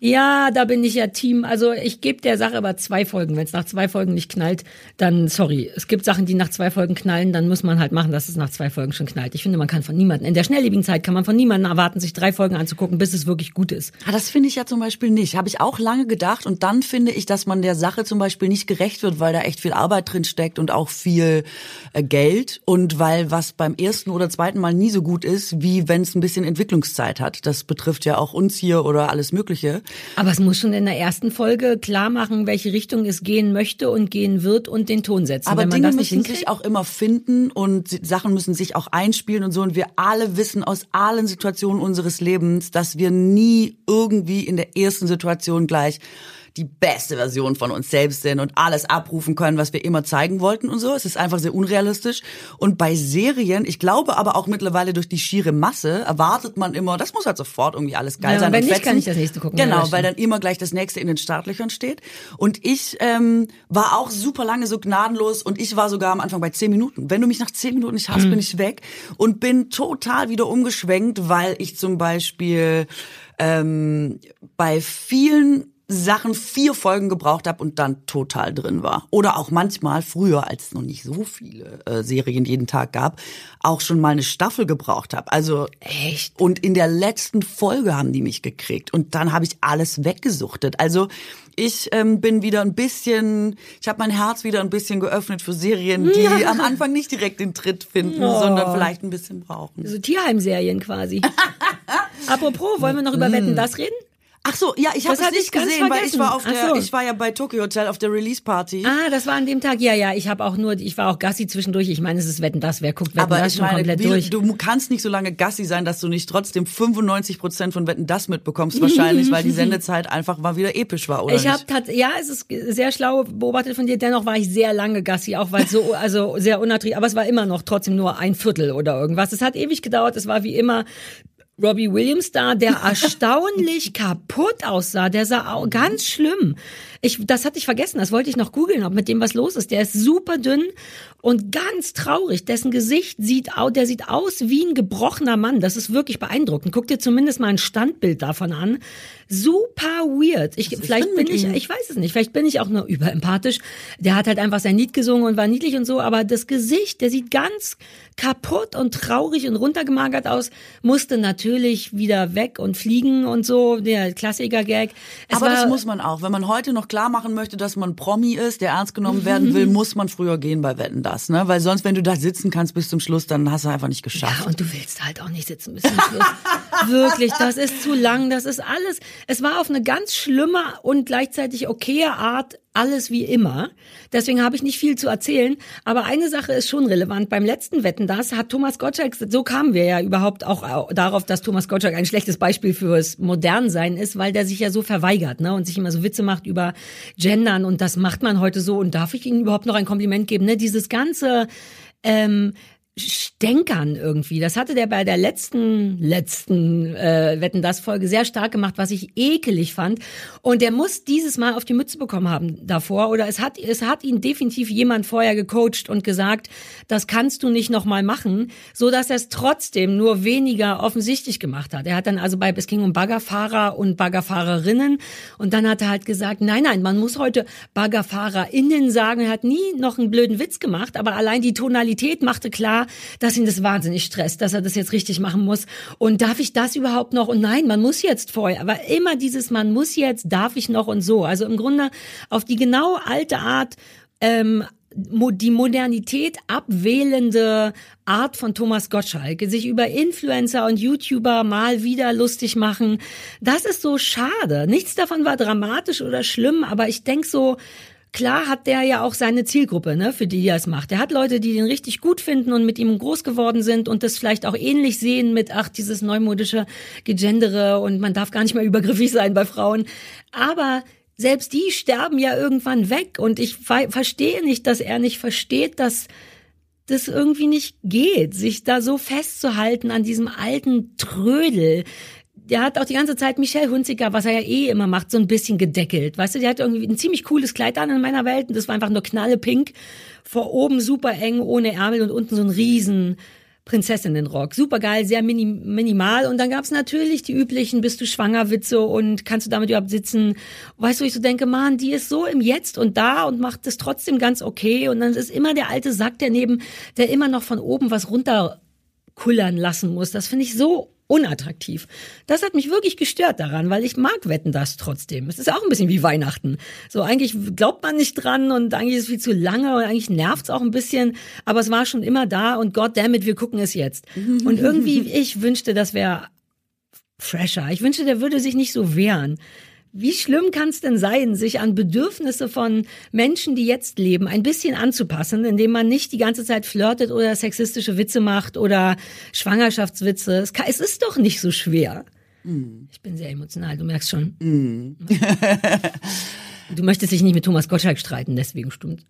Ja, da bin ich ja Team. Also ich gebe der Sache aber zwei Folgen. Wenn es nach zwei Folgen nicht knallt, dann sorry. Es gibt Sachen, die nach zwei Folgen knallen, dann muss man halt machen, dass es nach zwei Folgen schon knallt. Ich finde, man kann von niemandem, in der schnelllebigen Zeit kann man von niemandem erwarten, sich drei Folgen anzugucken, bis es wirklich gut ist. Ah, das finde ich ja zum Beispiel nicht. Habe ich auch lange gedacht. Und dann finde ich, dass man der Sache zum Beispiel nicht gerecht wird, weil da echt viel Arbeit drin steckt und auch viel äh, Geld. Und weil was beim ersten oder zweiten Mal nie so gut ist, wie wenn es ein bisschen Entwicklungszeit hat. Das betrifft ja auch uns hier oder alles Mögliche. Aber es muss schon in der ersten Folge klar machen, welche Richtung es gehen möchte und gehen wird und den Ton setzen. Aber Dinge müssen hinkriegt, sich auch immer finden und Sachen müssen sich auch einspielen und so. Und wir alle wissen aus allen Situationen unseres Lebens, dass wir nie irgendwie in der ersten Situation gleich die beste Version von uns selbst sind und alles abrufen können, was wir immer zeigen wollten und so. Es ist einfach sehr unrealistisch. Und bei Serien, ich glaube aber auch mittlerweile durch die schiere Masse, erwartet man immer, das muss halt sofort irgendwie alles geil Ja, sein. wenn und nicht, fetzen. kann ich das nächste gucken. Genau, weil dann immer gleich das nächste in den Startlöchern steht. Und ich ähm, war auch super lange so gnadenlos und ich war sogar am Anfang bei zehn Minuten. Wenn du mich nach zehn Minuten nicht Mhm. hast, bin ich weg und bin total wieder umgeschwenkt, weil ich zum Beispiel ähm, bei vielen Sachen vier Folgen gebraucht habe und dann total drin war. Oder auch manchmal früher, als es noch nicht so viele äh, Serien jeden Tag gab, auch schon mal eine Staffel gebraucht habe. Also Echt? und in der letzten Folge haben die mich gekriegt und dann habe ich alles weggesuchtet. Also ich ähm, bin wieder ein bisschen, ich habe mein Herz wieder ein bisschen geöffnet für Serien, die am Anfang nicht direkt den Tritt finden, Oh. sondern vielleicht ein bisschen brauchen. so Tierheimserien quasi. [LAUGHS] Apropos, wollen wir noch über Wetten, das reden? Ach so, ja, ich habe es nicht gesehen, weil ich war auf der, so. ich war ja bei Tokyo Hotel auf der Release Party. Ah, das war an dem Tag. Ja, ja, ich habe auch nur, ich war auch Gassi zwischendurch. Ich meine, es ist Wetten, das. Wer guckt Wetten, aber das ich schon meine, komplett wie, durch? du kannst nicht so lange Gassi sein, dass du nicht trotzdem 95 Prozent von Wetten das mitbekommst wahrscheinlich, weil die [LAUGHS] Sendezeit einfach mal wieder episch war, oder Ich habe ja, es ist sehr schlau beobachtet von dir. Dennoch war ich sehr lange Gassi, auch weil es so, [LAUGHS] also sehr unattraktiv. Aber es war immer noch trotzdem nur ein Viertel oder irgendwas. Es hat ewig gedauert. Es war wie immer Robbie Williams da, der [LAUGHS] erstaunlich kaputt aussah. Der sah auch ganz schlimm. Ich, das hatte ich vergessen. Das wollte ich noch googeln, ob mit dem was los ist. Der ist super dünn und ganz traurig. Dessen Gesicht sieht aus, der sieht aus wie ein gebrochener Mann. Das ist wirklich beeindruckend. Guck dir zumindest mal ein Standbild davon an. Super weird. Ich, vielleicht bin ich, ich weiß es nicht. Vielleicht bin ich auch nur überempathisch. Der hat halt einfach sein Lied gesungen und war niedlich und so. Aber das Gesicht, der sieht ganz kaputt und traurig und runtergemagert aus. Musste natürlich wieder weg und fliegen und so. Der Klassiker-Gag. Aber war, das muss man auch. Wenn man heute noch klar machen möchte, dass man Promi ist, der ernst genommen werden will, [LAUGHS] muss man früher gehen bei Wetten das, ne? Weil sonst, wenn du da sitzen kannst bis zum Schluss, dann hast du einfach nicht geschafft. Ja, und du willst halt auch nicht sitzen bis zum Schluss. [LAUGHS] Wirklich, das ist zu lang, das ist alles. Es war auf eine ganz schlimme und gleichzeitig okaye Art alles wie immer. Deswegen habe ich nicht viel zu erzählen. Aber eine Sache ist schon relevant. Beim letzten Wetten, das hat Thomas Gottschalk, so kamen wir ja überhaupt auch darauf, dass Thomas Gottschalk ein schlechtes Beispiel fürs Modernsein ist, weil der sich ja so verweigert, ne, und sich immer so Witze macht über Gendern und das macht man heute so. Und darf ich Ihnen überhaupt noch ein Kompliment geben, ne? Dieses ganze, ähm, Stänkern irgendwie. Das hatte der bei der letzten, letzten äh, Wetten das Folge sehr stark gemacht, was ich ekelig fand. Und der muss dieses Mal auf die Mütze bekommen haben davor. Oder es hat, es hat ihn definitiv jemand vorher gecoacht und gesagt, das kannst du nicht nochmal machen, so dass er es trotzdem nur weniger offensichtlich gemacht hat. Er hat dann also bei, es ging um Baggerfahrer und Baggerfahrerinnen. Und dann hat er halt gesagt, nein, nein, man muss heute BaggerfahrerInnen sagen. Er hat nie noch einen blöden Witz gemacht, aber allein die Tonalität machte klar, dass ihn das wahnsinnig stresst, dass er das jetzt richtig machen muss. Und darf ich das überhaupt noch? Und nein, man muss jetzt vorher. Aber immer dieses, man muss jetzt, darf ich noch und so. Also im Grunde auf die genau alte Art, ähm, die Modernität abwählende Art von Thomas Gottschalk, sich über Influencer und YouTuber mal wieder lustig machen. Das ist so schade. Nichts davon war dramatisch oder schlimm, aber ich denk so, Klar hat der ja auch seine Zielgruppe, ne, für die er es macht. Er hat Leute, die den richtig gut finden und mit ihm groß geworden sind und das vielleicht auch ähnlich sehen mit, ach, dieses neumodische Gegendere und man darf gar nicht mehr übergriffig sein bei Frauen. Aber selbst die sterben ja irgendwann weg und ich ver verstehe nicht, dass er nicht versteht, dass das irgendwie nicht geht, sich da so festzuhalten an diesem alten Trödel. Der hat auch die ganze Zeit Michelle Hunziker, was er ja eh immer macht, so ein bisschen gedeckelt. Weißt du, die hat irgendwie ein ziemlich cooles Kleid an in meiner Welt und das war einfach nur knallepink. Vor oben super eng, ohne Ärmel und unten so ein riesen Prinzessinnenrock. Supergeil, sehr mini minimal. Und dann gab's natürlich die üblichen, bist du schwanger, Witze und kannst du damit überhaupt sitzen? Weißt du, ich so denke, man, die ist so im Jetzt und da und macht es trotzdem ganz okay. Und dann ist immer der alte Sack daneben, der immer noch von oben was runterkullern lassen muss. Das finde ich so unattraktiv. Das hat mich wirklich gestört daran, weil ich mag Wetten das trotzdem. Es ist auch ein bisschen wie Weihnachten. So eigentlich glaubt man nicht dran und eigentlich ist es viel zu lange und eigentlich nervt es auch ein bisschen, aber es war schon immer da und goddammit, wir gucken es jetzt. [LAUGHS] Und irgendwie, ich wünschte, das wäre fresher. Ich wünschte, der würde sich nicht so wehren. Wie schlimm kann es denn sein, sich an Bedürfnisse von Menschen, die jetzt leben, ein bisschen anzupassen, indem man nicht die ganze Zeit flirtet oder sexistische Witze macht oder Schwangerschaftswitze? Es, kann, es ist doch nicht so schwer. Mm. Ich bin sehr emotional, du merkst schon. Mm. [LAUGHS] du möchtest dich nicht mit Thomas Gottschalk streiten, deswegen stimmt.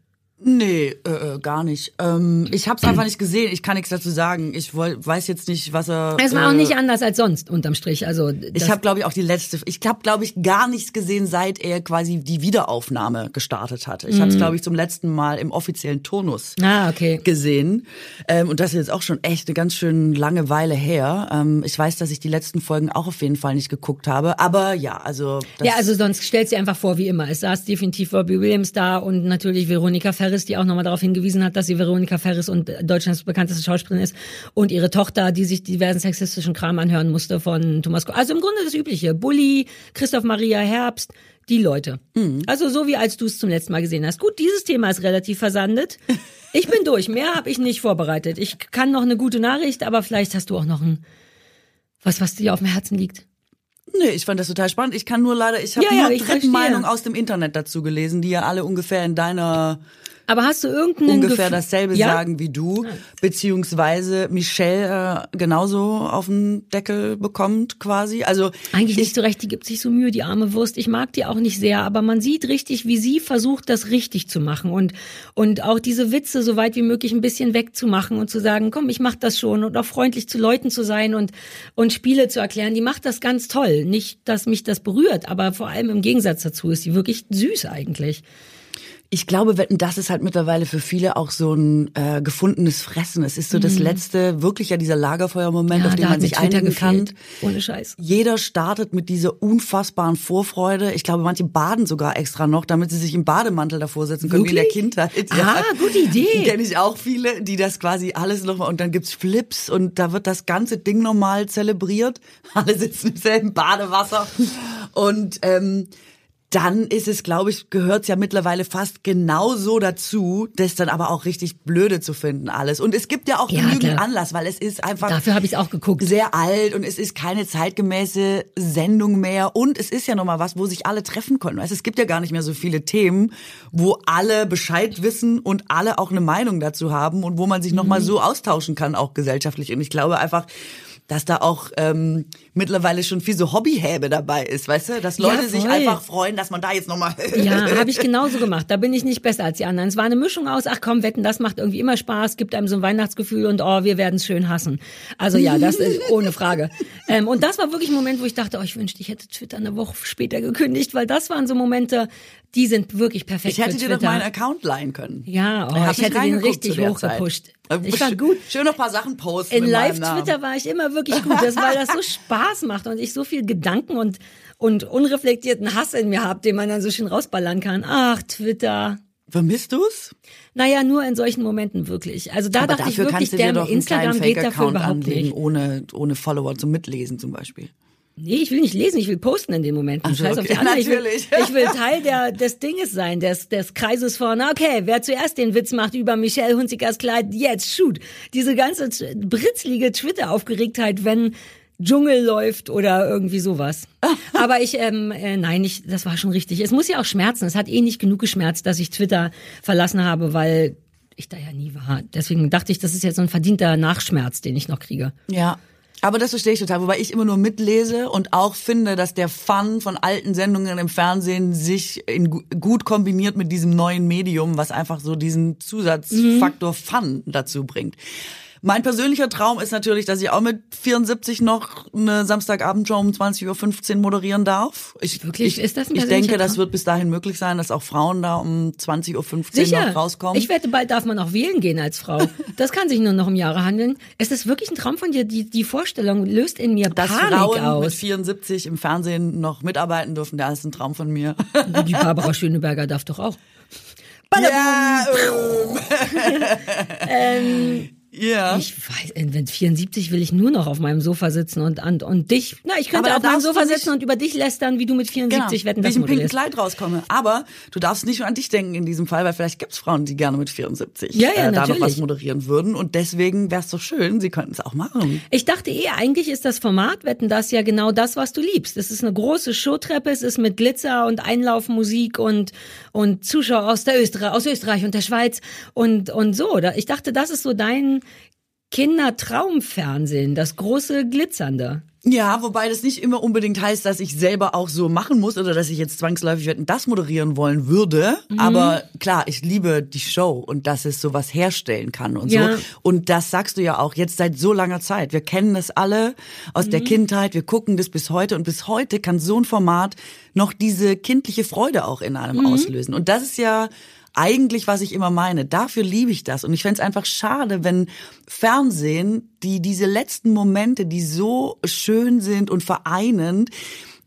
Nee, äh, äh, gar nicht. Ähm, ich habe es einfach nicht gesehen. Ich kann nichts dazu sagen. Ich woll, weiß jetzt nicht, was er. Es war äh, auch nicht anders als sonst unterm Strich. Also ich habe, glaube ich, auch die letzte. Ich habe, glaube ich, gar nichts gesehen, seit er quasi die Wiederaufnahme gestartet hat. Ich mhm. habe es, glaube ich, zum letzten Mal im offiziellen Turnus ah, okay. gesehen. Ähm, und das ist jetzt auch schon echt eine ganz schön lange Weile her. Ähm, ich weiß, dass ich die letzten Folgen auch auf jeden Fall nicht geguckt habe. Aber ja, also. ja, also sonst stellt sie einfach vor, wie immer. Es saß definitiv Robbie Williams da und natürlich Veronika Ferris Ferris, die auch nochmal darauf hingewiesen hat, dass sie Veronika Ferris und Deutschlands bekannteste Schauspielerin ist und ihre Tochter, die sich diversen sexistischen Kram anhören musste von Thomas. Ko also im Grunde das Übliche. Bully, Christoph Maria Herbst, die Leute. Mhm. Also so wie als du es zum letzten Mal gesehen hast. Gut, dieses Thema ist relativ versandet. Ich bin durch. Mehr habe ich nicht vorbereitet. Ich kann noch eine gute Nachricht, aber vielleicht hast du auch noch ein was, was dir auf dem Herzen liegt. Nee, ich fand das total spannend. Ich kann nur leider, ich habe ja, nur ja, Meinung aus dem Internet dazu gelesen, die ja alle ungefähr in deiner aber hast du irgendeinen ungefähr Gef dasselbe ja? sagen wie du, beziehungsweise Michelle äh, genauso auf den Deckel bekommt quasi? Also eigentlich nicht so recht. Die gibt sich so Mühe, die arme Wurst. Ich mag die auch nicht sehr, aber man sieht richtig, wie sie versucht, das richtig zu machen und und auch diese Witze so weit wie möglich ein bisschen wegzumachen und zu sagen, komm, ich mach das schon und auch freundlich zu Leuten zu sein und und Spiele zu erklären. Die macht das ganz toll. Nicht, dass mich das berührt, aber vor allem im Gegensatz dazu ist sie wirklich süß eigentlich. Ich glaube, wetten, das ist halt mittlerweile für viele auch so ein äh, gefundenes Fressen. Es ist so mhm. das letzte, wirklich ja dieser Lagerfeuermoment, ja, auf den man sich einigen kann. Ohne Scheiß. Jeder startet mit dieser unfassbaren Vorfreude. Ich glaube, manche baden sogar extra noch, damit sie sich im Bademantel davor setzen können, wirklich? wie in der Kindheit. Ja. Ah, gute Idee. Kenne ich auch viele, die das quasi alles nochmal, und dann gibt's Flips und da wird das ganze Ding nochmal zelebriert. [LAUGHS] Alle sitzen im selben Badewasser. Und ähm, dann ist es, glaube ich, gehört ja mittlerweile fast genauso dazu, das dann aber auch richtig blöde zu finden alles. Und es gibt ja auch ja, genügend klar. Anlass, weil es ist einfach dafür habe ich auch geguckt sehr alt und es ist keine zeitgemäße Sendung mehr und es ist ja noch mal was, wo sich alle treffen können. Weißt, es gibt ja gar nicht mehr so viele Themen, wo alle Bescheid wissen und alle auch eine Meinung dazu haben und wo man sich noch mal mhm. so austauschen kann, auch gesellschaftlich. Und ich glaube einfach dass da auch ähm, mittlerweile schon viel so Hobbyhäbe dabei ist, weißt du? Dass Leute ja, sich einfach freuen, dass man da jetzt nochmal... ja, [LAUGHS] habe ich genauso gemacht. Da bin ich nicht besser als die anderen. Es war eine Mischung aus, ach komm, wetten, das macht irgendwie immer Spaß, gibt einem so ein Weihnachtsgefühl und oh, wir werden es schön hassen. Also ja, das ist [LAUGHS] ohne Frage. Ähm, und das war wirklich ein Moment, wo ich dachte, oh, ich wünschte, ich hätte Twitter eine Woche später gekündigt, weil das waren so Momente, die sind wirklich perfekt. Ich hätte dir doch meinen Account leihen können. Ja, oh, ich hätte den richtig hochgepusht. Ich war gut. Schön noch ein paar Sachen posten. In Live-Twitter war ich immer wirklich gut, das, weil das so [LAUGHS] Spaß macht und ich so viel Gedanken und, und unreflektierten Hass in mir habe, den man dann so schön rausballern kann. Ach, Twitter. Vermisst du's? Naja, nur in solchen Momenten wirklich. Also da Aber dachte ich wirklich, der Instagram geht dafür überhaupt anlegen, nicht. Ohne, ohne Follower zum Mitlesen zum Beispiel. Nee, ich will nicht lesen, ich will posten in dem Moment. Also, Scheiß okay, auf die [LAUGHS] anderen. Ich will, ich will, Teil der, des Dinges sein, des, des Kreises von, okay, wer zuerst den Witz macht über Michelle Hunzigers Kleid, jetzt shoot. Diese ganze britzlige Twitter-Aufgeregtheit, wenn Dschungel läuft oder irgendwie sowas. [LAUGHS] Aber ich, ähm, äh, nein, ich, das war schon richtig. Es muss ja auch schmerzen. Es hat eh nicht genug geschmerzt, dass ich Twitter verlassen habe, weil ich da ja nie war. Deswegen dachte ich, das ist jetzt so ein verdienter Nachschmerz, den ich noch kriege. Ja, aber das verstehe ich total, wobei ich immer nur mitlese und auch finde, dass der Fun von alten Sendungen im Fernsehen sich in, gut kombiniert mit diesem neuen Medium, was einfach so diesen Zusatzfaktor mhm. Fun dazu bringt. Mein persönlicher Traum ist natürlich, dass ich auch mit 74 noch eine Samstagabendshow um 20.15 Uhr moderieren darf. Ich, Wirklich? Ich, ist das ein Ich denke, persönlicher das Traum? wird bis dahin möglich sein, dass auch Frauen da um 20.15 Uhr Sicher. noch rauskommen. Ich wette, bald darf man auch wählen gehen als Frau. [LAUGHS] Das kann sich nur noch um Jahre handeln. Ist wirklich ein Traum von dir. Die, die Vorstellung löst in mir dass Panik Frauen mit aus. 74 im Fernsehen noch mitarbeiten dürfen, das ist ein Traum von mir. Die Barbara [LAUGHS] Schöneberger darf doch auch. ja, [LAUGHS] ähm. Ja. Ich weiß, wenn 74 will ich nur noch auf meinem Sofa sitzen und und, und dich. Na, ich könnte auf meinem Sofa sitzen und über dich lästern, wie du mit 74 Genau, wetten, wie das ich im pinken. Kleid rauskomme. Aber du darfst nicht nur an dich denken in diesem Fall, weil vielleicht gibt's Frauen, die gerne mit 74 Ja, ja, äh, da noch was moderieren würden. Und deswegen wär's doch schön, sie könnten es auch machen. Ich dachte eh, eigentlich ist das Format Wetten das ja genau das, was du liebst. Es ist eine große Showtreppe, es ist mit Glitzer und Einlaufmusik und und Zuschauer aus der Österreich, aus Österreich und der Schweiz und und so. Ich dachte, das ist so dein Kindertraumfernsehen, das große Glitzernde. Ja, wobei das nicht immer unbedingt heißt, dass ich selber auch so machen muss oder dass ich jetzt zwangsläufig Wetten, das moderieren wollen würde. Mhm. Aber klar, ich liebe die Show und dass es sowas herstellen kann und Ja. so. Und das sagst du ja auch jetzt seit so langer Zeit. Wir kennen das alle aus Mhm. der Kindheit. Wir gucken das bis heute und bis heute kann so ein Format noch diese kindliche Freude auch in einem Mhm. auslösen. Und das ist ja eigentlich, was ich immer meine. Dafür liebe ich das. Und ich fänd's einfach schade, wenn Fernsehen, die diese letzten Momente, die so schön sind und vereinend,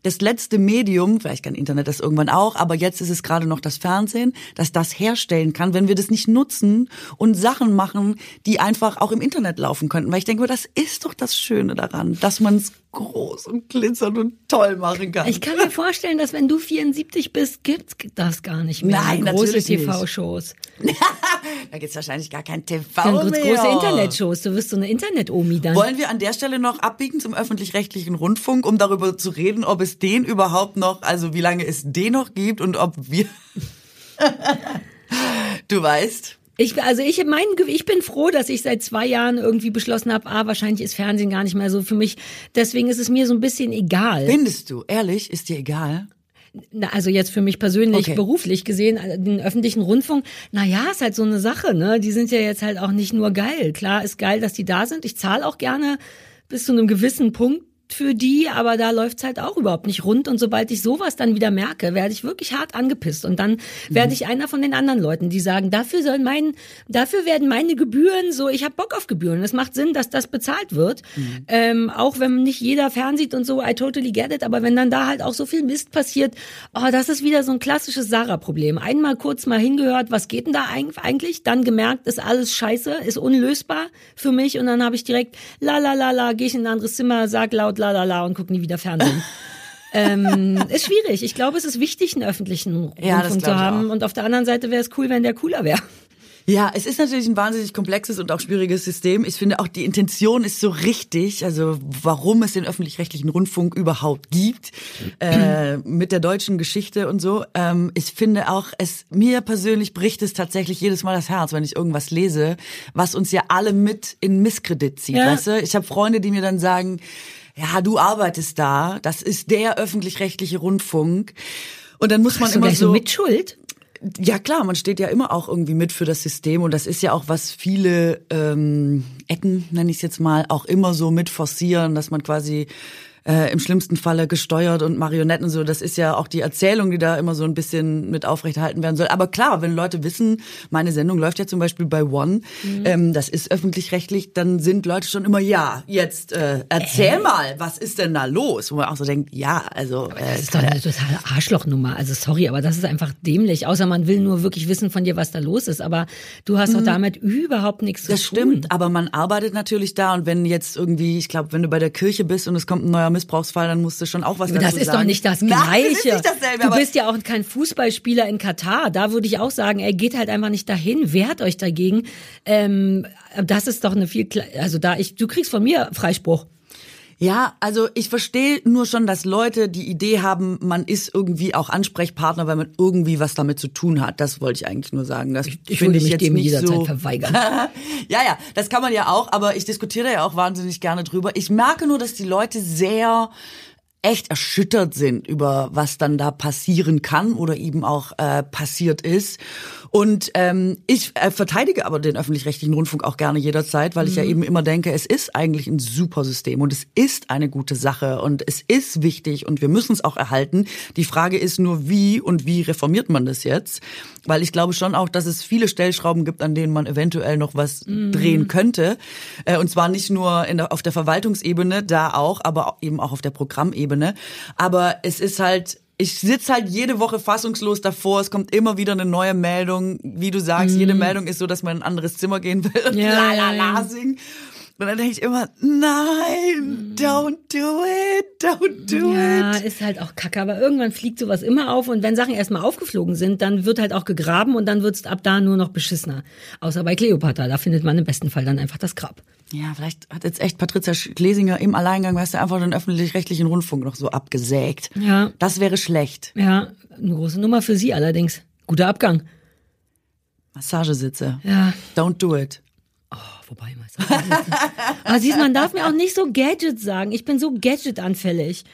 das letzte Medium, vielleicht kann Internet das irgendwann auch, aber jetzt ist es gerade noch das Fernsehen, dass das herstellen kann, wenn wir das nicht nutzen und Sachen machen, die einfach auch im Internet laufen könnten. Weil ich denke, das ist doch das Schöne daran, dass man es groß und glitzernd und toll machen kann. Ich kann mir vorstellen, dass wenn du 74 bist, gibt's das gar nicht mehr. Nein, große. TV-Shows. [LAUGHS] da gibt's wahrscheinlich gar kein Dann TV gibt's mehr. große Internet-Shows. Du wirst so eine Internet-Omi dann. Wollen wir an der Stelle noch abbiegen zum öffentlich-rechtlichen Rundfunk, um darüber zu reden, ob es den überhaupt noch, also wie lange es den noch gibt und ob wir. [LAUGHS] du weißt. Ich, also ich, mein, ich bin froh, dass ich seit zwei Jahren irgendwie beschlossen habe, ah, wahrscheinlich ist Fernsehen gar nicht mehr so für mich. Deswegen ist es mir so ein bisschen egal. Findest du? Ehrlich? Ist dir egal? Na, also jetzt für mich persönlich, Okay. beruflich gesehen, äh, den öffentlichen Rundfunk, na ja, ist halt so eine Sache, ne? Die sind ja jetzt halt auch nicht nur geil. Klar ist geil, dass die da sind. Ich zahle auch gerne bis zu einem gewissen Punkt für die, aber da läuft's halt auch überhaupt nicht rund. Und sobald ich sowas dann wieder merke, werde ich wirklich hart angepisst. Und dann werde ich einer von den anderen Leuten, die sagen, dafür soll mein, dafür werden meine Gebühren so, ich habe Bock auf Gebühren. Es macht Sinn, dass das bezahlt wird. Ähm, auch wenn nicht jeder fernsieht und so, I totally get it, aber wenn dann da halt auch so viel Mist passiert, oh, das ist wieder so ein klassisches Sarah-Problem. Einmal kurz mal hingehört, was geht denn da eig- eigentlich? Dann gemerkt, ist alles scheiße, ist unlösbar für mich und dann habe ich direkt la la la la, gehe ich in ein anderes Zimmer, sag laut la la la und guck nie wieder Fernsehen. [LAUGHS] ähm, ist schwierig. Ich glaube, es ist wichtig, einen öffentlichen Ja, Rundfunk zu glaub ich haben. Und auf der anderen Seite wäre es cool, wenn der cooler wäre. Ja, es ist natürlich ein wahnsinnig komplexes und auch schwieriges System. Ich finde auch die Intention ist so richtig, also warum es den öffentlich-rechtlichen Rundfunk überhaupt gibt, äh, [CLEARS THROAT] mit der deutschen Geschichte und so. Ähm, ich finde auch, es mir persönlich bricht es tatsächlich jedes Mal das Herz, wenn ich irgendwas lese, was uns ja alle mit in Misskredit zieht. Ja. Weißt du? Ich habe Freunde, die mir dann sagen, ja, du arbeitest da, das ist der öffentlich-rechtliche Rundfunk. Und dann muss man Hast du immer gleich so mit Schuld? ja klar, man steht ja immer auch irgendwie mit für das System und das ist ja auch, was viele ähm, Ecken, nenne ich es jetzt mal, auch immer so mit forcieren, dass man quasi äh, im schlimmsten Falle gesteuert und Marionetten so. Das ist ja auch die Erzählung, die da immer so ein bisschen mit aufrechterhalten werden soll. Aber klar, wenn Leute wissen, meine Sendung läuft ja zum Beispiel bei One, ähm, das ist öffentlich-rechtlich, dann sind Leute schon immer, ja, jetzt äh, erzähl mal, was ist denn da los? Wo man auch so denkt, ja, also äh, Das ist doch eine totale Arschlochnummer. Also sorry, aber das ist einfach dämlich. Außer man will nur wirklich wissen von dir, was da los ist. Aber du hast doch damit überhaupt nichts zu Mhm. Das tun. stimmt, aber man arbeitet natürlich da und wenn jetzt irgendwie, ich glaube, wenn du bei der Kirche bist und es kommt ein neuer Missbrauchsfall, dann musst du schon auch was Aber dazu das ist sagen. doch nicht das Nein, Gleiche. das ist nicht dasselbe, du bist ja auch kein Fußballspieler in Katar. Da würde ich auch sagen, ey, geht halt einfach nicht dahin, wehrt euch dagegen. Ähm, das ist doch eine viel, also da ich, du kriegst von mir Freispruch. Ja, also ich verstehe nur schon, dass Leute die Idee haben, man ist irgendwie auch Ansprechpartner, weil man irgendwie was damit zu tun hat. Das wollte ich eigentlich nur sagen. Das Ich finde würde ich mich jetzt dem nicht jederzeit so. verweigern. [LAUGHS] ja, ja, das kann man ja auch, aber ich diskutiere ja auch wahnsinnig gerne drüber. Ich merke nur, dass die Leute sehr echt erschüttert sind über was dann da passieren kann oder eben auch äh, passiert ist. Und ähm, ich äh, verteidige aber den öffentlich-rechtlichen Rundfunk auch gerne jederzeit, weil ich ja eben immer denke, es ist eigentlich ein super System und es ist eine gute Sache und es ist wichtig und wir müssen es auch erhalten. Die Frage ist nur, wie und wie reformiert man das jetzt? Weil ich glaube schon auch, dass es viele Stellschrauben gibt, an denen man eventuell noch was drehen könnte. Äh, und zwar nicht nur in der, auf der Verwaltungsebene, da auch, aber eben auch auf der Programmebene. Aber es ist halt ich sitz halt jede Woche fassungslos davor. Es kommt immer wieder eine neue Meldung. Wie du sagst, jede Meldung ist so, dass man in ein anderes Zimmer gehen will und Ja, la la la singen. Und dann denke ich immer, nein, don't do it, don't do Ja, it. ist halt auch kacke, aber irgendwann fliegt sowas immer auf und wenn Sachen erstmal aufgeflogen sind, dann wird halt auch gegraben und dann wird's ab da nur noch beschissener. Außer bei Cleopatra, da findet man im besten Fall dann einfach das Grab. Ja, vielleicht hat jetzt echt Patricia Schlesinger im Alleingang, weißt du, einfach den öffentlich-rechtlichen Rundfunk noch so abgesägt. Ja. Das wäre schlecht. Ja, eine große Nummer für sie allerdings. Guter Abgang. Massagesitze. Ja. Don't do it. Wobei mal. [LAUGHS] Aber siehst man darf mir auch nicht so Gadget sagen. Ich bin so Gadget-anfällig.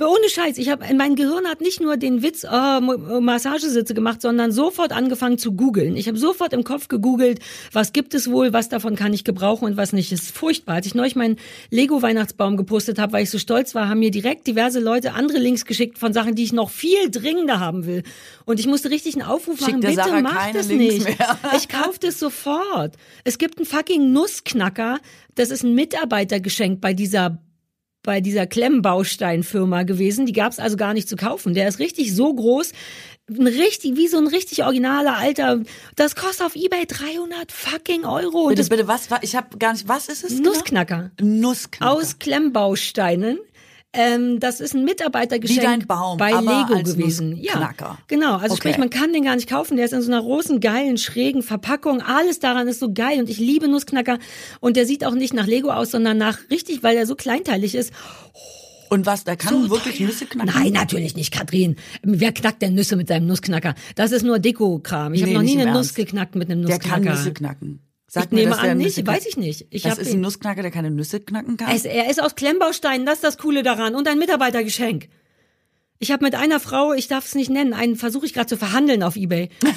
Ohne Scheiß, ich habe mein Gehirn hat nicht nur den Witz Mo- Massagesitze gemacht, sondern sofort angefangen zu googeln. Ich habe sofort im Kopf gegoogelt, was gibt es wohl, was davon kann ich gebrauchen und was nicht. Das ist furchtbar. Als ich neulich meinen Lego Weihnachtsbaum gepostet habe, weil ich so stolz war, haben mir direkt diverse Leute andere Links geschickt von Sachen, die ich noch viel dringender haben will. Und ich musste richtig einen Aufruf Schick machen, bitte Sarah mach das Links nicht. mehr. Ich kaufe das sofort. Es gibt einen fucking Nussknacker. Das ist ein Mitarbeitergeschenk bei dieser bei dieser Klemmbausteinfirma gewesen. Die gab's also gar nicht zu kaufen. Der ist richtig so groß, ein richtig wie so ein richtig originaler alter. Das kostet auf eBay 300 fucking Euro. Und Bitte, das bitte, was? Ich habe gar nicht. Was ist es? Nussknacker Genau? Nussknacker. aus Klemmbausteinen. Ähm, das ist ein Mitarbeitergeschenk Wie dein Baum, bei Lego als gewesen. Nussknacker. Ja, genau. Also Okay. sprich, man kann den gar nicht kaufen. Der ist in so einer großen, geilen, schrägen Verpackung. Alles daran ist so geil und ich liebe Nussknacker. Und der sieht auch nicht nach Lego aus, sondern nach richtig, weil er so kleinteilig ist. Und was? Der kann So wirklich teuer. Nüsse knacken? Nein, natürlich nicht, Katrin. Wer knackt denn Nüsse mit seinem Nussknacker? Das ist nur Deko-Kram. Ich habe Nee, noch nie eine Nuss geknackt mit einem Der Nussknacker. kann Nüsse knacken. Sag ich mir, nehme an nicht, weiß ich nicht. Ich das ist ein Nussknacker, der keine Nüsse knacken kann? Es, er ist aus Klemmbausteinen, das ist das Coole daran. Und ein Mitarbeitergeschenk. Ich habe mit einer Frau, ich darf es nicht nennen, einen versuche ich gerade zu verhandeln auf Ebay. [LAUGHS]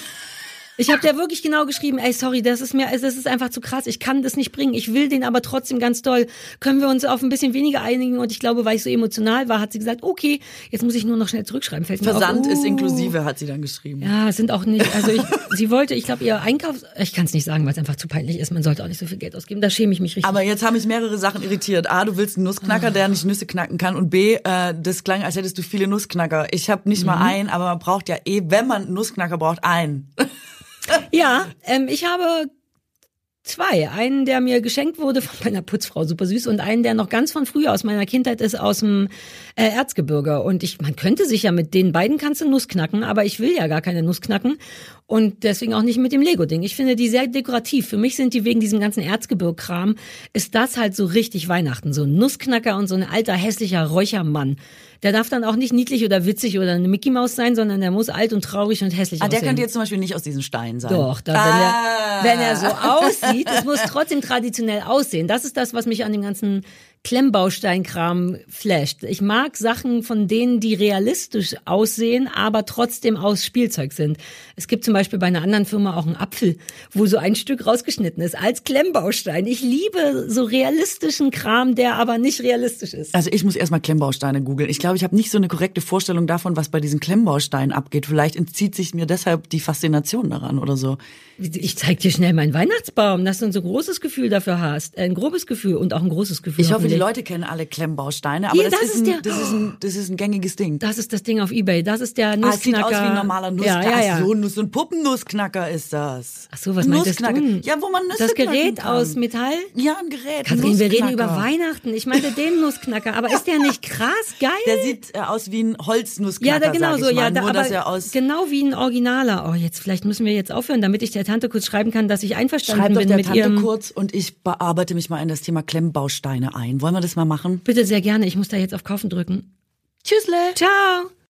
Ich habe der wirklich genau geschrieben, ey, sorry, das ist mir, das ist einfach zu krass. Ich kann das nicht bringen. Ich will den aber trotzdem ganz doll. Können wir uns auf ein bisschen weniger einigen? Und ich glaube, weil ich so emotional war, hat sie gesagt, okay, jetzt muss ich nur noch schnell zurückschreiben. Fällt mir Versand auf, ist uh. inklusive, hat sie dann geschrieben. Ja, es sind auch nicht, also ich, sie wollte, ich glaube, ihr Einkauf, ich kann es nicht sagen, weil es einfach zu peinlich ist. Man sollte auch nicht so viel Geld ausgeben. Da schäme ich mich richtig. Aber jetzt haben mich mehrere Sachen irritiert. A, du willst einen Nussknacker, der nicht Nüsse knacken kann. Und B, äh, das klang, als hättest du viele Nussknacker. Ich habe nicht mal Mhm. einen, aber man braucht ja eh, wenn man einen Nussknacker braucht, einen. Ja, ähm, ich habe zwei. Einen, der mir geschenkt wurde von meiner Putzfrau, super süß, und einen, der noch ganz von früher aus meiner Kindheit ist, aus dem äh, Erzgebirge. Und ich, man könnte sich ja mit den beiden kannst Nuss knacken, aber ich will ja gar keine Nuss knacken und deswegen auch nicht mit dem Lego-Ding. Ich finde die sehr dekorativ. Für mich sind die wegen diesem ganzen Erzgebirg-Kram, ist das halt so richtig Weihnachten. So ein Nussknacker und so ein alter, hässlicher Räuchermann. Der darf dann auch nicht niedlich oder witzig oder eine Mickey Maus sein, sondern der muss alt und traurig und hässlich Ah, der aussehen. könnte jetzt zum Beispiel nicht aus diesen Steinen sein. Doch, da, Ah. wenn, er, wenn er so [LAUGHS] aussieht, es muss trotzdem traditionell aussehen. Das ist das, was mich an dem ganzen Klemmbaustein-Kram flasht. Ich mag Sachen von denen, die realistisch aussehen, aber trotzdem aus Spielzeug sind. Es gibt zum Beispiel bei einer anderen Firma auch einen Apfel, wo so ein Stück rausgeschnitten ist als Klemmbaustein. Ich liebe so realistischen Kram, der aber nicht realistisch ist. Also ich muss erstmal Klemmbausteine googeln. Ich glaube, ich habe nicht so eine korrekte Vorstellung davon, was bei diesen Klemmbausteinen abgeht. Vielleicht entzieht sich mir deshalb die Faszination daran oder so. Ich zeig dir schnell meinen Weihnachtsbaum, dass du ein so großes Gefühl dafür hast. Ein grobes Gefühl und auch ein großes Gefühl. Ich hoffe, die. Leute kennen alle Klemmbausteine, aber Hier, das, das ist, ist ein, der- das, ist ein, das ist ein gängiges Ding. Das ist das Ding auf Ebay. Das ist der Ah, es sieht Nussknacker. aus wie ein normaler Nussknacker. Ja, ja, ja. So, Nuss- so ein Puppennussknacker ist das. Ach so, was meintest du? Nussknacker. Ja, wo man Nüsse Das Gerät aus Metall? Ja, ein Gerät. Kathrin, ein wir reden Nussknacker. über Weihnachten. Ich meinte den Nussknacker. Aber ist der nicht [LAUGHS] krass geil? Der sieht äh, aus wie ein Holznussknacker, ja, da genau so. Ja, da, Nur, dass er aus... genau wie ein Originaler. Oh, jetzt vielleicht müssen wir jetzt aufhören, damit ich der Tante kurz schreiben kann, dass ich einverstanden Schreib doch bin der mit Tante ihrem. kurz und ich bearbeite mich mal in das Thema Klemmbausteine ein. Wollen wir das mal machen? Bitte sehr gerne. Ich muss da jetzt auf Kaufen drücken. Tschüssle. Ciao.